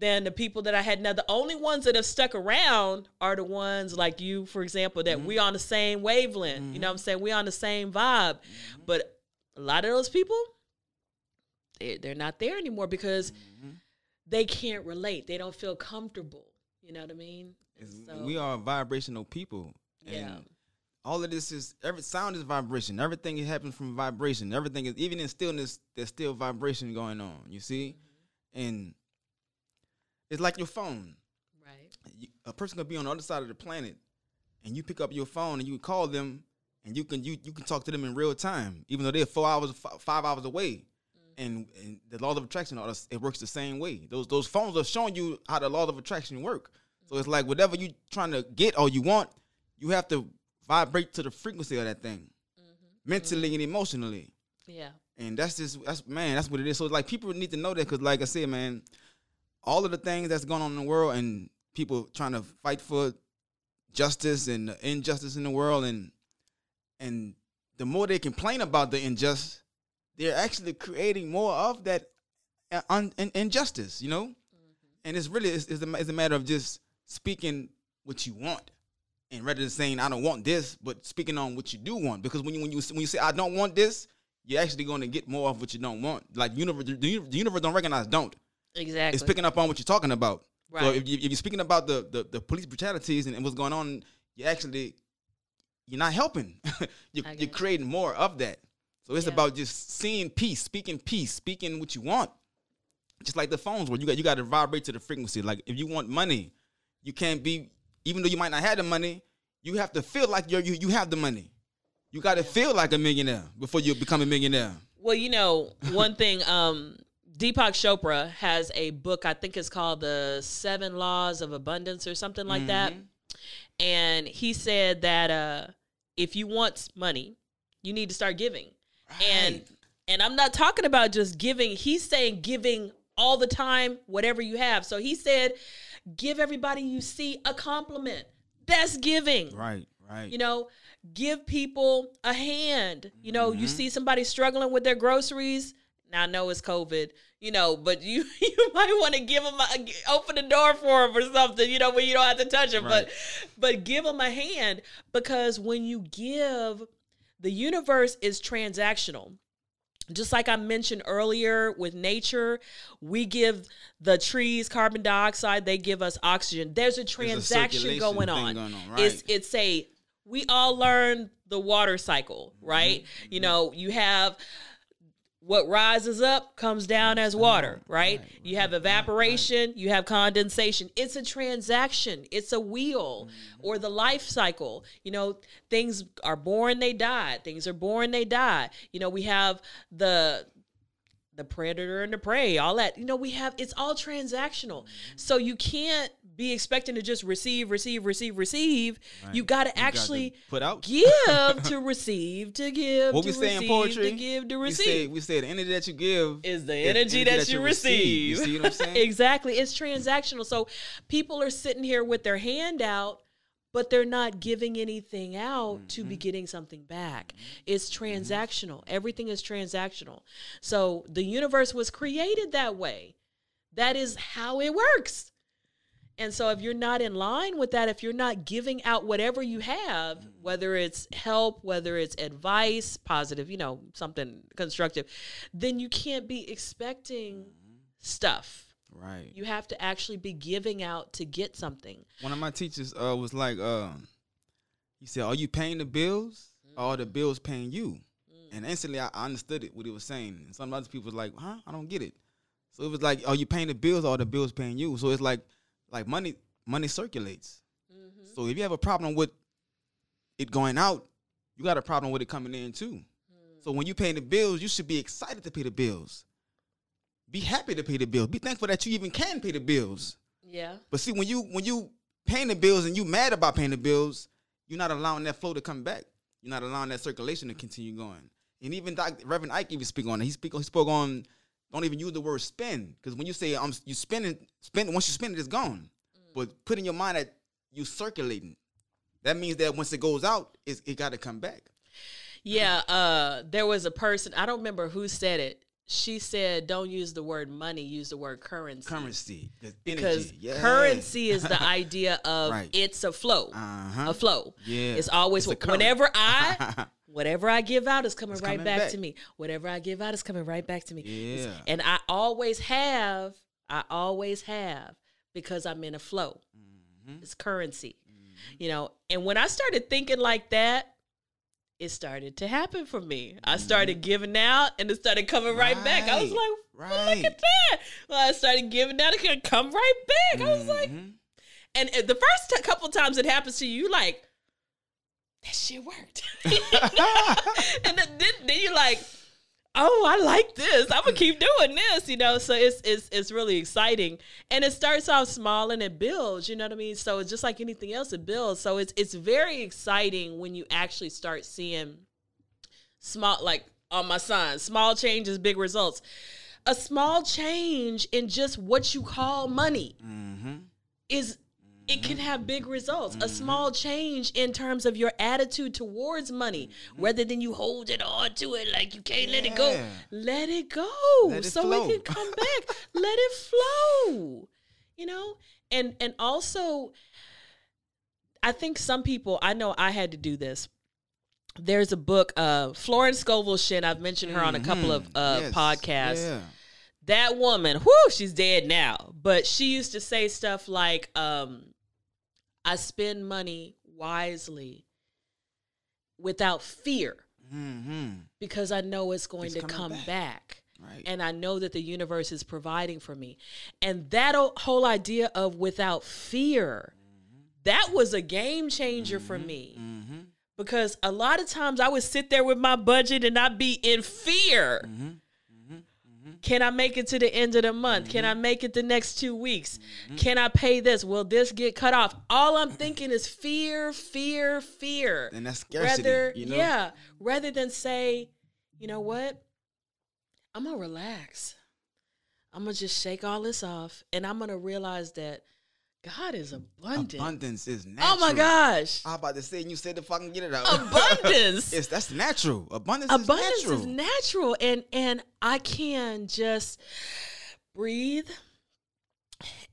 than the people that I had now. The only ones that have stuck around are the ones like you, for example, that we mm-hmm. on the same wavelength. You know what I'm mm-hmm. saying? We on the same vibe. Mm-hmm. But a lot of those people, they, they're not there anymore because they can't relate. They don't feel comfortable. You know what I mean? So- we are vibrational people. And Yeah. all of this is every sound is vibration. Everything happens from vibration. Everything is even in stillness, there's still vibration going on. You see? And it's like your phone. Right. You- A person could be on the other side of the planet and you pick up your phone and you call them and you can you, you can talk to them in real time, even though they're four hours fi- five hours away. Mm-hmm. And, and the law of attraction, it works the same way. Those those phones are showing you how the laws of attraction work. So it's mm-hmm. like whatever you're trying to get or you want, you have to vibrate to the frequency of that thing, mm-hmm. mentally and emotionally. Yeah. And that's just that's man, that's what it is. So like people need to know that because like I said, man, all of the things that's going on in the world and people trying to fight for justice and the injustice in the world and and the more they complain about the injustice, they're actually creating more of that uh, un, in, injustice, you know. And it's really it's, it's, a, it's a matter of just speaking what you want and rather than saying I don't want this, but speaking on what you do want, because when you when you when you say I don't want this, you're actually going to get more of what you don't want. Like universe, the, the universe don't recognize don't. Exactly. It's picking up on what you're talking about. So Right. if, you, if you're speaking about the, the, the police brutalities and, and what's going on, you actually you're not helping. you're, you're creating more of that. So it's Yeah. about just seeing peace, speaking peace, speaking what you want. Just like the phones, where you got you got to vibrate to the frequency. Like if you want money, you can't be even though you might not have the money, you have to feel like you're, you you have the money. You got to feel like a millionaire before you become a millionaire. Well, you know, one thing, um, Deepak Chopra has a book, I think it's called The Seven Laws of Abundance or something like that. Mhm. And he said that uh, if you want money, you need to start giving. And Right. and I'm not talking about just giving. He's saying giving all the time, whatever you have. So he said, give everybody you see a compliment. That's giving. right, right. You know, give people a hand. You know, you Mhm. see somebody struggling with their groceries. Now I know it's COVID, you know, but you you might want to give them a, open the door for them or something, you know, when you don't have to touch them, Right. but but give them a hand because when you give, the universe is transactional. Just like I mentioned earlier with nature, we give the trees carbon dioxide, they give us oxygen. There's a There's a transaction going on. going on, It's it's a we all learn the water cycle, right? Mm-hmm. You know, you have what rises up comes down as water, right? right, You have evaporation, you have condensation. It's a transaction, it's a wheel Mm-hmm. or the life cycle. You know, things are born, they die. Things are born, they die. You know, we have the the predator and the prey, all that. You know, we have it's all transactional. Mm-hmm. So you can't be expecting to just receive, receive, receive, receive. Right. You got to to actually put out. give to receive, to give, What to we say in receive, poetry, to give, to We say, receive. we say the energy that you give Is the is energy, that, you receive. You see what I'm saying? exactly. It's transactional. So people are sitting here with their hand out, but they're not giving anything out to Mm-hmm. be getting something back. It's transactional. Everything is transactional. So the universe was created that way. That is how it works. And so if you're not in line with that, if you're not giving out whatever you have, whether it's help, whether it's advice, positive, you know, something constructive, then you can't be expecting stuff. Right. You have to actually be giving out to get something. One of my teachers uh, was like, um, he said, "Are you paying the bills, or are the bills paying you?" And instantly, I I understood it what he was saying. And some other people was like, "Huh? I don't get it." So it was like, "Are you paying the bills, or are the bills paying you?" So it's like, like money, money circulates. Mm-hmm. So if you have a problem with it going out, you got a problem with it coming in too. Mm. So when you pay the bills, you should be excited to pay the bills. Be happy to pay the bills. Be thankful that you even can pay the bills. Yeah. But see, when you when you paying the bills and you mad about paying the bills, you're not allowing that flow to come back. You're not allowing that circulation to continue going. And even Doc, Reverend Ike even speak on it. He speak he spoke on don't even use the word spend because when you say I'm you spending spend once you spend it, it's gone. But put in your mind that you circulating. That means that once it goes out, it's, it got to come back. Yeah, uh there was a person, I don't remember who said it. She said don't use the word money, use the word currency. Currency, the Because. Yeah. currency is the idea of Right. it's a flow. Uh-huh. A flow. Yeah. It's always It's whenever I whatever I give out is coming It's right coming back, back. to me. Whatever I give out is coming right back to me. It's- Yeah. And I always have, I always have because I'm in a flow. Mm-hmm. It's currency. You know, and when I started thinking like that, it started to happen for me. I started giving out and it started coming right, back. I was Mm-hmm. Like, well, Right. look at that. Well, I started giving out, it could come right back. I was like, Mhm. and uh, the first t- couple times it happens to you, like, that shit worked. and then, then, then you're like, oh, I like this. I'm gonna keep doing this, you know. So it's it's it's really exciting, and it starts off small and it builds. You know what I mean? So it's just like anything else, it builds. So it's it's very exciting when you actually start seeing small, like on my son, small changes, big results. A small change in just what you call money Mhm. is it can have big results. Mm-hmm. A small change in terms of your attitude towards money, Mm-hmm. rather than you hold it on to it like you can't let it go. Let it go Let it so flow. it can come back. let it flow. You know? And and also I think some people, I know I had to do this. There's a book, uh, Florence Scovel Shinn. I've mentioned her on a couple of Mhm. uh, Yes. podcasts. Yeah. That woman, whoo, she's dead now. But she used to say stuff like, um, I spend money wisely without fear Mm-hmm. because I know it's going It's to come back. back. Right. and I know that the universe is providing for me. And that o- whole idea of without fear, that was a game changer for me mm-hmm. because a lot of times I would sit there with my budget and I'd be in fear. Mm-hmm. Can I make it to the end of the month? Can I make it the next two weeks? Can I pay this? Will this get cut off? All I'm thinking is fear, fear, fear And that's scarcity. rather you know? yeah rather than say you know what i'm gonna relax i'm gonna just shake all this off and i'm gonna realize that god is abundant Abundance is natural. oh my gosh I'm about to say, and you said to fucking get it out. abundance yes, that's natural. Abundance, abundance is natural. is natural and and i can just breathe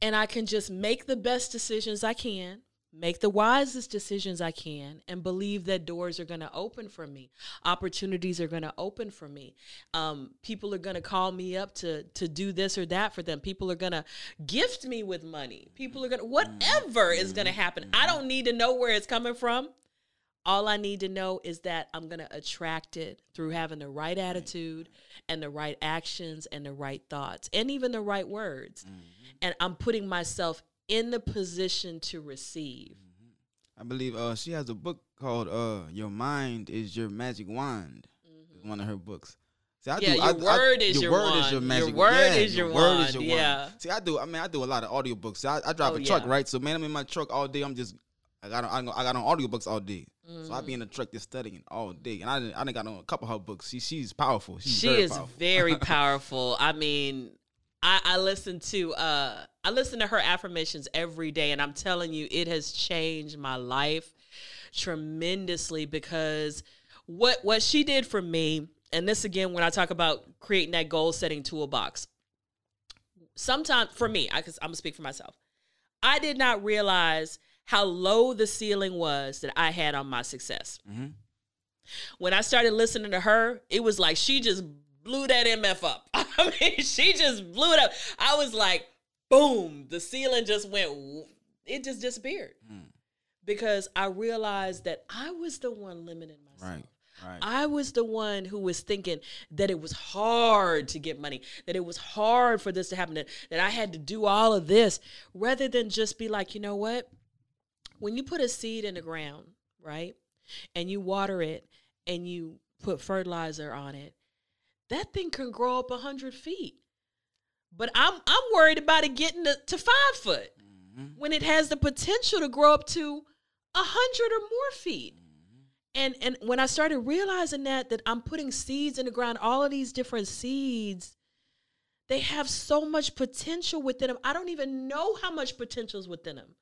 and i can just make the best decisions i can make the wisest decisions i can and believe that doors are going to open for me opportunities are going to open for me. Um, people are going to call me up to to do this or that for them. People are going to gift me with money. People are going to whatever is going to happen. I don't need to know where it's coming from. All I need to know is that I'm going to attract it through having the right attitude and the right actions and the right thoughts and even the right words. And I'm putting myself in the position to receive. I believe uh, she has a book called uh, "Your Mind Is Your Magic Wand." It's one of her books. See, I Yeah, do, your I, word I, is your word wand. is your Your word yeah, is your word wand, yeah. See, I do. I mean, I do a lot of audiobooks. See, I, I drive Oh, a truck, yeah. right? So, man, I'm in my truck all day. I'm just, I got, on, I got on audiobooks all day. So I be in the truck just studying all day, and I, done- I done got on a couple of her books. She, she's powerful. She's she very is powerful. very powerful. I mean, I, I listen to uh I listen to her affirmations every day, and I'm telling you, it has changed my life tremendously because what what she did for me, and this again when I talk about creating that goal setting toolbox. Sometimes for me, I cause I'm gonna speak for myself. I did not realize how low the ceiling was that I had on my success Mhm. when I started listening to her, it was like she just blew that MF up. I mean, she just blew it up. I was like, boom, the ceiling just went, it just disappeared. Mm. Because I realized that I was the one limiting myself. Right, right. I was the one who was thinking that it was hard to get money, that it was hard for this to happen, that, that I had to do all of this, rather than just be like, you know what? When you put a seed in the ground, right, and you water it and you put fertilizer on it, that thing can grow up a hundred feet. But I'm I'm worried about it getting to, to five foot Mhm. when it has the potential to grow up to a hundred or more feet. And and when I started realizing that that I'm putting seeds in the ground, all of these different seeds, they have so much potential within them. I don't even know how much potential is within them.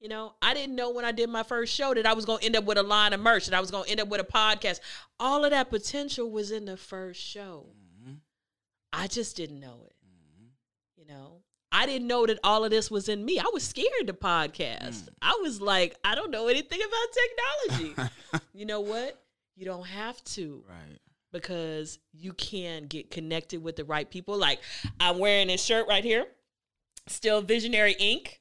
You know, I didn't know when I did my first show that I was going to end up with a line of merch, that I was going to end up with a podcast. All of that potential was in the first show. Mhm. I just didn't know it. You know, I didn't know that all of this was in me. I was scared to podcast. Mm. I was like, I don't know anything about technology. you know what? You don't have to right. because you can get connected with the right people. Like I'm wearing this shirt right here, still Visionary Inc.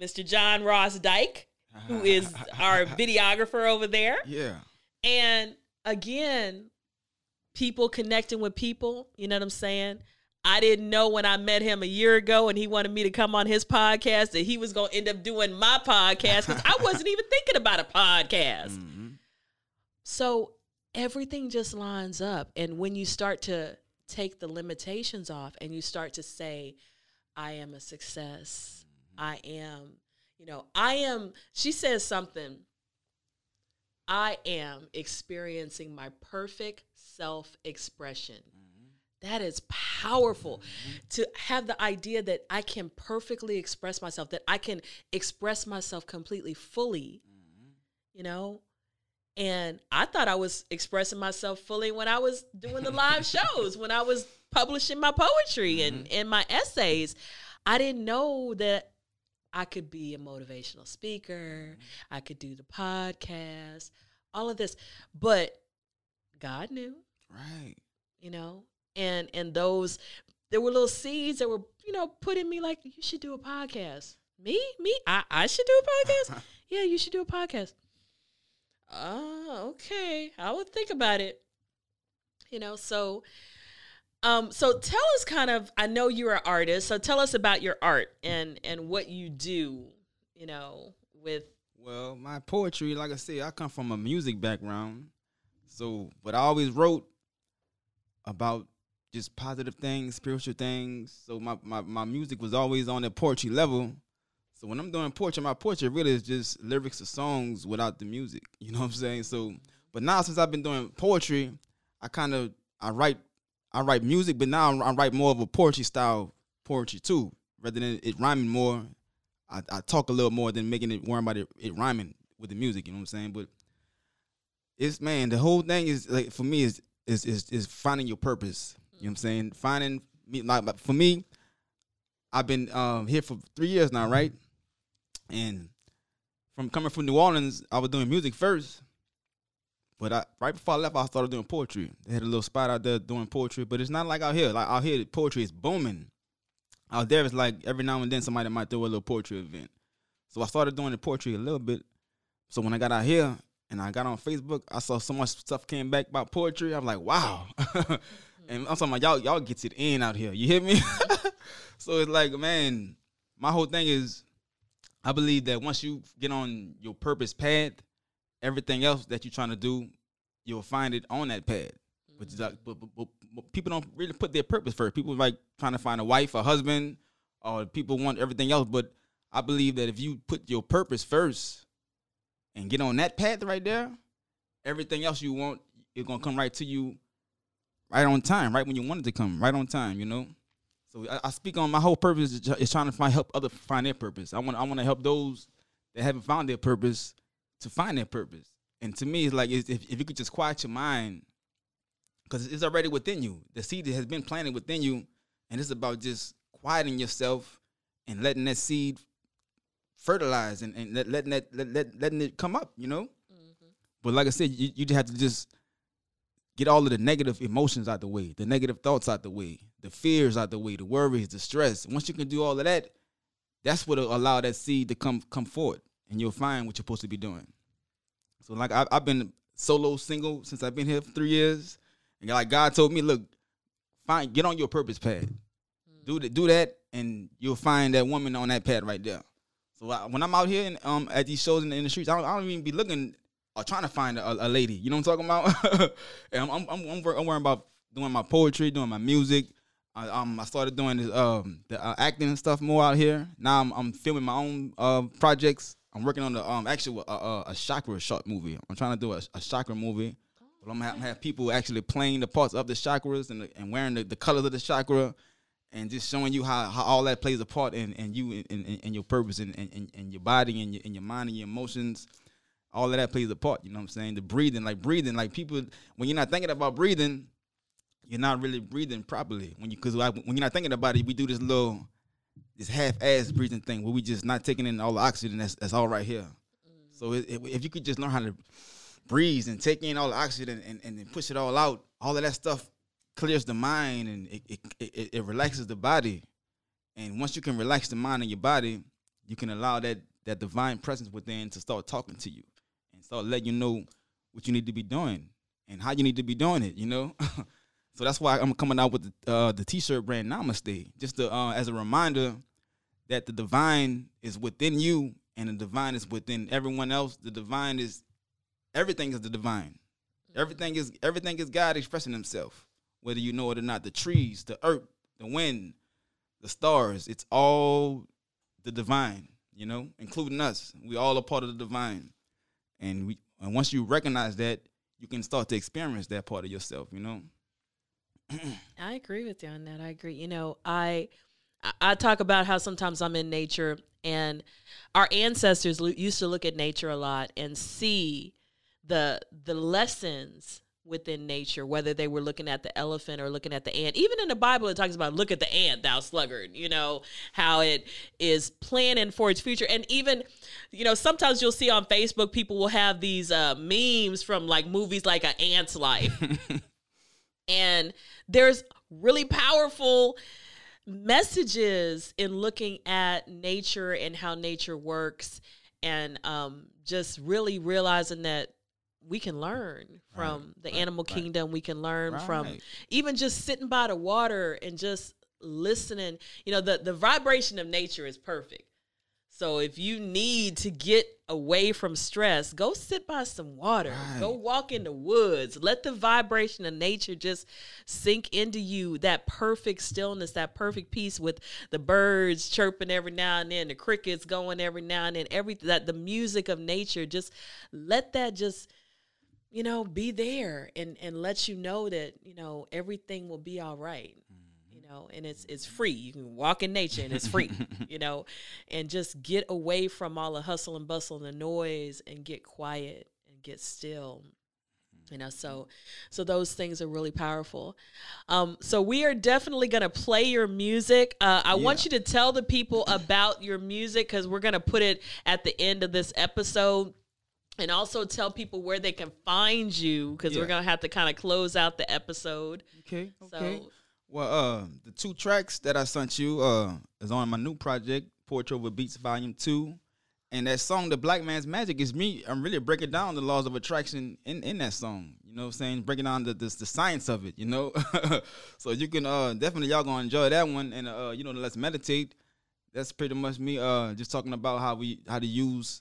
Mr. John Ross Dyke, who is our videographer over there. Yeah. And again, people connecting with people, you know what I'm saying? I didn't know when I met him a year ago and he wanted me to come on his podcast that he was going to end up doing my podcast because I wasn't even thinking about a podcast. Mhm. So everything just lines up. And when you start to take the limitations off and you start to say, I am a success, I am, you know, I am, she says something, I am experiencing my perfect self expression. That is powerful to have the idea that I can perfectly express myself, that I can express myself completely fully, you know? And I thought I was expressing myself fully when I was doing the live shows, when I was publishing my poetry and, mm-hmm. and my essays. I didn't know that I could be a motivational speaker, mm-hmm. I could do the podcast, all of this. But God knew. Right. You know, and and those there were little seeds that were, you know, put in me like you should do a podcast. Me? Me? I, I should do a podcast? yeah, you should do a podcast. Oh, okay. I would think about it. You know, so um so tell us kind of I know you're an artist, so tell us about your art and and what you do, you know, with Well, my poetry, like I said, I come from a music background. So, but I always wrote about just positive things, spiritual things. So my, my, my music was always on the poetry level. So when I'm doing poetry, my poetry really is just lyrics of songs without the music. You know what I'm saying? So, but now since I've been doing poetry, I kind of I write I write music, but now I write more of a poetry style poetry too, rather than it rhyming more. I, I talk a little more than making it worrying about it, it rhyming with the music. You know what I'm saying? But it's man, the whole thing is like for me is is is, is finding your purpose. You know what I'm saying? Finding me like for me, I've been um, here for three years now, right? And from coming from New Orleans, I was doing music first. But I, right before I left, I started doing poetry. They had a little spot out there doing poetry, but it's not like out here. Like out here, poetry is booming. Out there, it's like every now and then somebody might throw a little poetry event. So I started doing the poetry a little bit. So when I got out here and I got on Facebook, I saw so much stuff came back about poetry. I'm like, wow. and I'm talking about y'all, y'all gets it in out here. You hear me? so it's like, man, my whole thing is I believe that once you get on your purpose path, everything else that you're trying to do, you'll find it on that path. But, uh, like, mm-hmm. but, but, but, but people don't really put their purpose first. People like trying to find a wife, a husband, or people want everything else. But I believe that if you put your purpose first and get on that path right there, everything else you want is gonna come right to you, right on time, right when you wanted to come, right on time. You know. So I, I speak on my whole purpose is, is trying to find help other find their purpose. I want I want to help those that haven't found their purpose to find their purpose. And to me, it's like it's, if if you could just quiet your mind, because it's already within you. The seed has been planted within you, and it's about just quieting yourself and letting that seed fertilize and, and let, letting that let, let, letting it come up. You know. Mm-hmm. But like I said, you, you just have to just get all of the negative emotions out the way, the negative thoughts out the way, the fears out the way, the worries, the stress. Once you can do all of that, that's what will allow that seed to come come forward, and you'll find what you're supposed to be doing. So like I, I've been solo single since I've been here for three years, and like God told me, look, find get on your purpose pad, do that, do that, and you'll find that woman on that pad right there. So I, when I'm out here and um at these shows in the, in the streets, I don't, I don't even be looking or trying to find a, a lady. You know what I'm talking about? I'm I'm, I'm, I'm worrying about doing my poetry, doing my music. I, um, I started doing this, um, the uh, acting and stuff more out here. Now I'm, I'm filming my own uh, projects. I'm working on the um actually a chakra short movie. I'm trying to do a, a chakra movie. But I'm gonna have, have, people actually playing the parts of the chakras and, the, and wearing the, the colors of the chakra and just showing you how, how all that plays a part in, in you and, and, your purpose and, and, and your body and your, and your mind and your emotions all of that plays a part. You know what I'm saying? The breathing, like breathing, like people when you're not thinking about breathing, you're not really breathing properly. When you because when you're not thinking about it, we do this little this half-ass breathing thing where we just not taking in all the oxygen that's, that's all right here. So if you could just learn how to breathe and take in all the oxygen and, and, push it all out, all of that stuff clears the mind and it, it, it, it relaxes the body. And once you can relax the mind and your body, you can allow that that divine presence within to start talking to you start letting you know what you need to be doing and how you need to be doing it. You know. So that's why I'm coming out with the, uh, the t-shirt brand Namaste, just to, uh, as a reminder that the divine is within you and the divine is within everyone else. The divine is everything is the divine. Everything is everything is God expressing Himself, whether you know it or not. The trees, the earth, the wind, the stars, it's all the divine. You know, including us. We all a part of the divine, and we and once you recognize that, you can start to experience that part of yourself. You know. I agree with you on that. I agree. You know, I I talk about how sometimes I'm in nature, and our ancestors used to look at nature a lot and see the the lessons within nature, whether they were looking at the elephant or looking at the ant. Even in the Bible, it talks about look at the ant, thou sluggard, you know, how it is planning for its future. And even, you know, sometimes you'll see on Facebook, people will have these uh, memes from like movies like An Ant's Life. and there's really powerful messages in looking at nature and how nature works and um, just really realizing that we can learn from Right, the right, animal right. kingdom. We can learn from even just sitting by the water and just listening. You know the the vibration of nature is perfect. So if you need to get away from stress go sit by some water. Go walk in the woods. Let the vibration of nature just sink into you that perfect stillness that perfect peace with the birds chirping every now and then the crickets going every now and then every that the music of nature just let that just you know be there and and let you know that you know everything will be all right you know and it's it's free. You can walk in nature and it's free you know and just get away from all the hustle and bustle and the noise and get quiet and get still you know so so those things are really powerful. Um so we are definitely going to play your music. Uh i want you to tell the people about your music because we're going to put it at the end of this episode and also tell people where they can find you because we're going to have to kind of close out the episode Okay. Okay. so Well, uh, the two tracks that I sent you uh is on my new project, Poetry Over Beats Volume Two, and that song, "The Black Man's Magic," is me. I'm really breaking down the laws of attraction in in that song. You know, what I'm saying breaking down the the, the science of it. You know, so you can uh definitely y'all gonna enjoy that one, and uh you know, let's meditate. That's pretty much me. Uh, just talking about how we how to use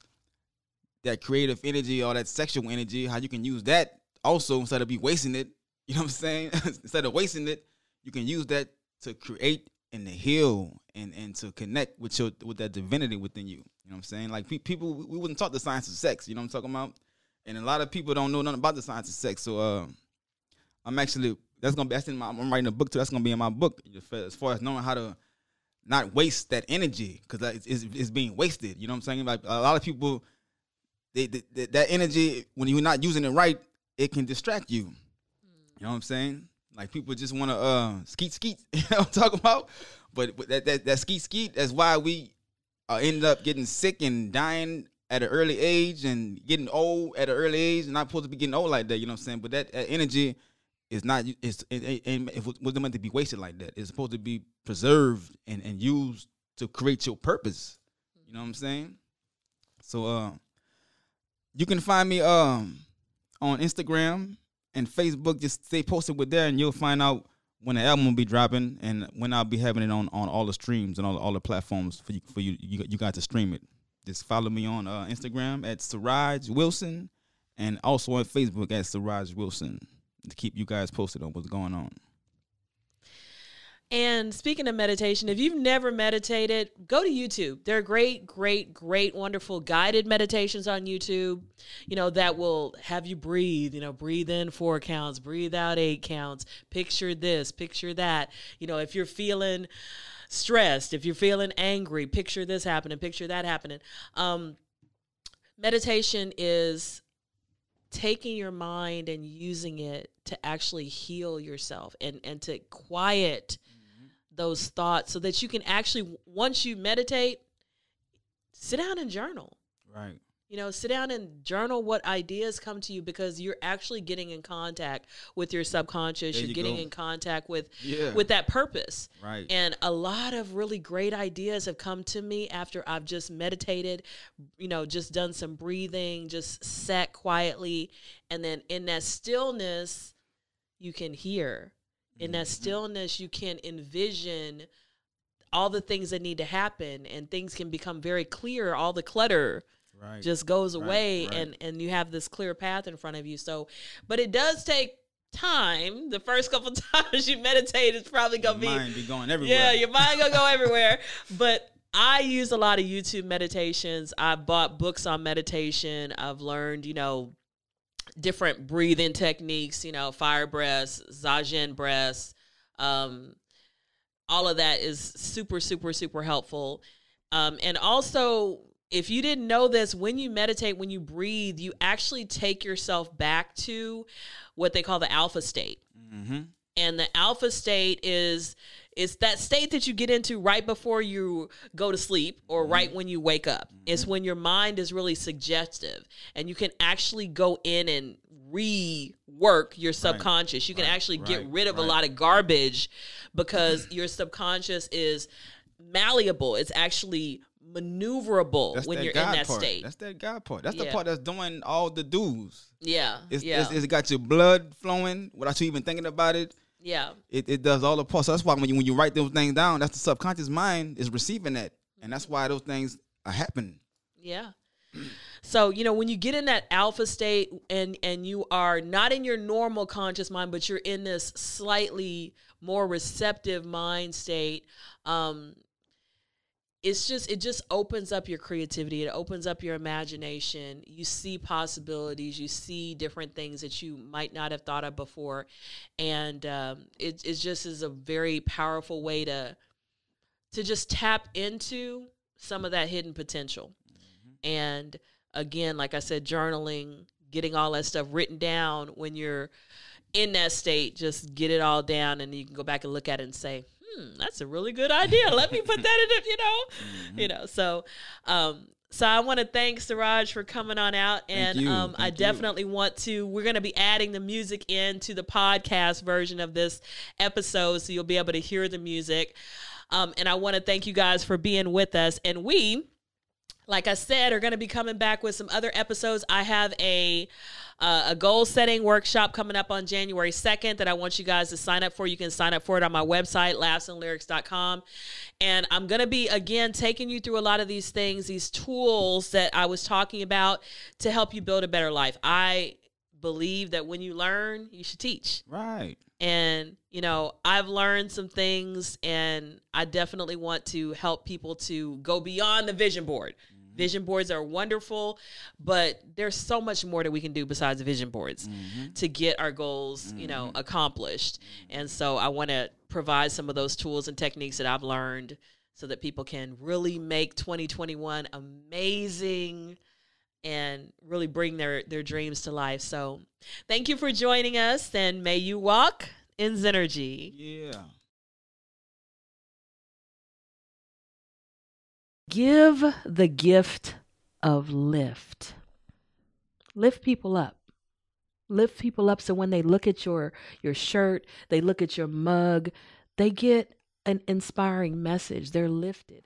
that creative energy or that sexual energy, how you can use that also instead of be wasting it. You know what I'm saying? instead of wasting it, you can use that to create and to heal and and to connect with your with that divinity within you. You know what I'm saying? Like pe- people, we wouldn't talk the science of sex. You know what I'm talking about? And a lot of people don't know nothing about the science of sex. So uh, I'm actually that's gonna be that's in my I'm writing a book too. That's gonna be in my book as far as knowing how to not waste that energy because it's, it's, it's being wasted. You know what I'm saying? Like a lot of people, they, they, that energy when you're not using it right, it can distract you. You know what I'm saying? Like people just want to uh, skeet skeet. You know what I'm talking about? But that that, that skeet skeet. That's why we uh, end up getting sick and dying at an early age and getting old at an early age. And not supposed to be getting old like that. You know what I'm saying? But that, that energy is not. It's it, it, it, it wasn't meant to be wasted like that. It's supposed to be preserved and and used to create your purpose. You know what I'm saying? So uh, you can find me um on Instagram and Facebook. Just stay posted with there, and you'll find out when the album will be dropping and when I'll be having it on, on all the streams and all, all the platforms for you for you, you you guys to stream it. Just follow me on uh, Instagram at Siraj Wilson and also on Facebook at Siraj Wilson to keep you guys posted on what's going on. And speaking of meditation, if you've never meditated, go to YouTube. There are great, great, great, wonderful guided meditations on YouTube, you know, that will have you breathe, you know, breathe in four counts, breathe out eight counts, picture this, picture that. You know, if you're feeling stressed, if you're feeling angry, picture this happening, picture that happening. Um, meditation is taking your mind and using it to actually heal yourself and and to quiet those thoughts so that you can actually once you meditate sit down and journal Right. you know sit down and journal what ideas come to you because you're actually getting in contact with your subconscious There you're you getting go. in contact with Yeah. with that purpose Right. and a lot of really great ideas have come to me after I've just meditated, you know, just done some breathing, just sat quietly. And then in that stillness, you can hear. In that mm-hmm. stillness, you can envision all the things that need to happen and things can become very clear. All the clutter right. just goes Right, away right. and and you have this clear path in front of you so but it does take time the first couple times you meditate it's probably gonna be mind be going everywhere. yeah, your mind gonna go everywhere. But I use a lot of YouTube meditations. I bought books on meditation. I've learned, you know, different breathing techniques, you know, fire breaths, zazen breaths. Um, all of that is super, super, super helpful. Um, and also if you didn't know this, when you meditate, when you breathe, you actually take yourself back to what they call the alpha state. Mm-hmm. And the alpha state is it's that state that you get into right before you go to sleep or Mm-hmm. right when you wake up. It's when your mind is really suggestive and you can actually go in and rework your subconscious. You can right, actually get rid of a lot of garbage because your subconscious is malleable. It's actually maneuverable That's when you're God in that part. state. That's that God part. That's the part that's doing all the do's. yeah. It's, yeah. it's, it's got your blood flowing without you even thinking about it. Yeah. It, it does all the parts. So that's why when you when you write those things down, that's the subconscious mind is receiving that, and that's why those things are happening. Yeah. So, you know, when you get in that alpha state and and you are not in your normal conscious mind, but you're in this slightly more receptive mind state, um it's just it just opens up your creativity. It opens up your imagination. You see possibilities. You see different things that you might not have thought of before. And um, it, it just is a very powerful way to to just tap into some of that hidden potential. And again like i said journaling getting all that stuff written down when you're in that state just get it all down and you can go back and look at it and say hmm that's a really good idea let me put that in it you know you know so um so I want to thank Siraj for coming on out, and you. um, I Thank you. definitely want to. We're going to be adding the music into the podcast version of this episode, so you'll be able to hear the music. Um, and I want to thank you guys for being with us. And we, like I said, are going to be coming back with some other episodes. I have a uh, a goal setting workshop coming up on January 2nd that I want you guys to sign up for. You can sign up for it on my website, laughzandlyrics.com. And I'm going to be, again, taking you through a lot of these things, these tools that I was talking about to help you build a better life. I believe that when you learn, you should teach Right. and you know i've learned some things and i definitely want to help people to go beyond the vision board vision boards are wonderful but there's so much more that we can do besides vision boards mm-hmm. to get our goals you know mm-hmm. accomplished and so i want to provide some of those tools and techniques that i've learned so that people can really make 2021 amazing and really bring their their dreams to life. So, thank you for joining us and may you walk in Zennurgy. Yeah. Give the gift of lift. Lift people up. Lift people up so when they look at your your shirt, they look at your mug, they get an inspiring message. They're lifted.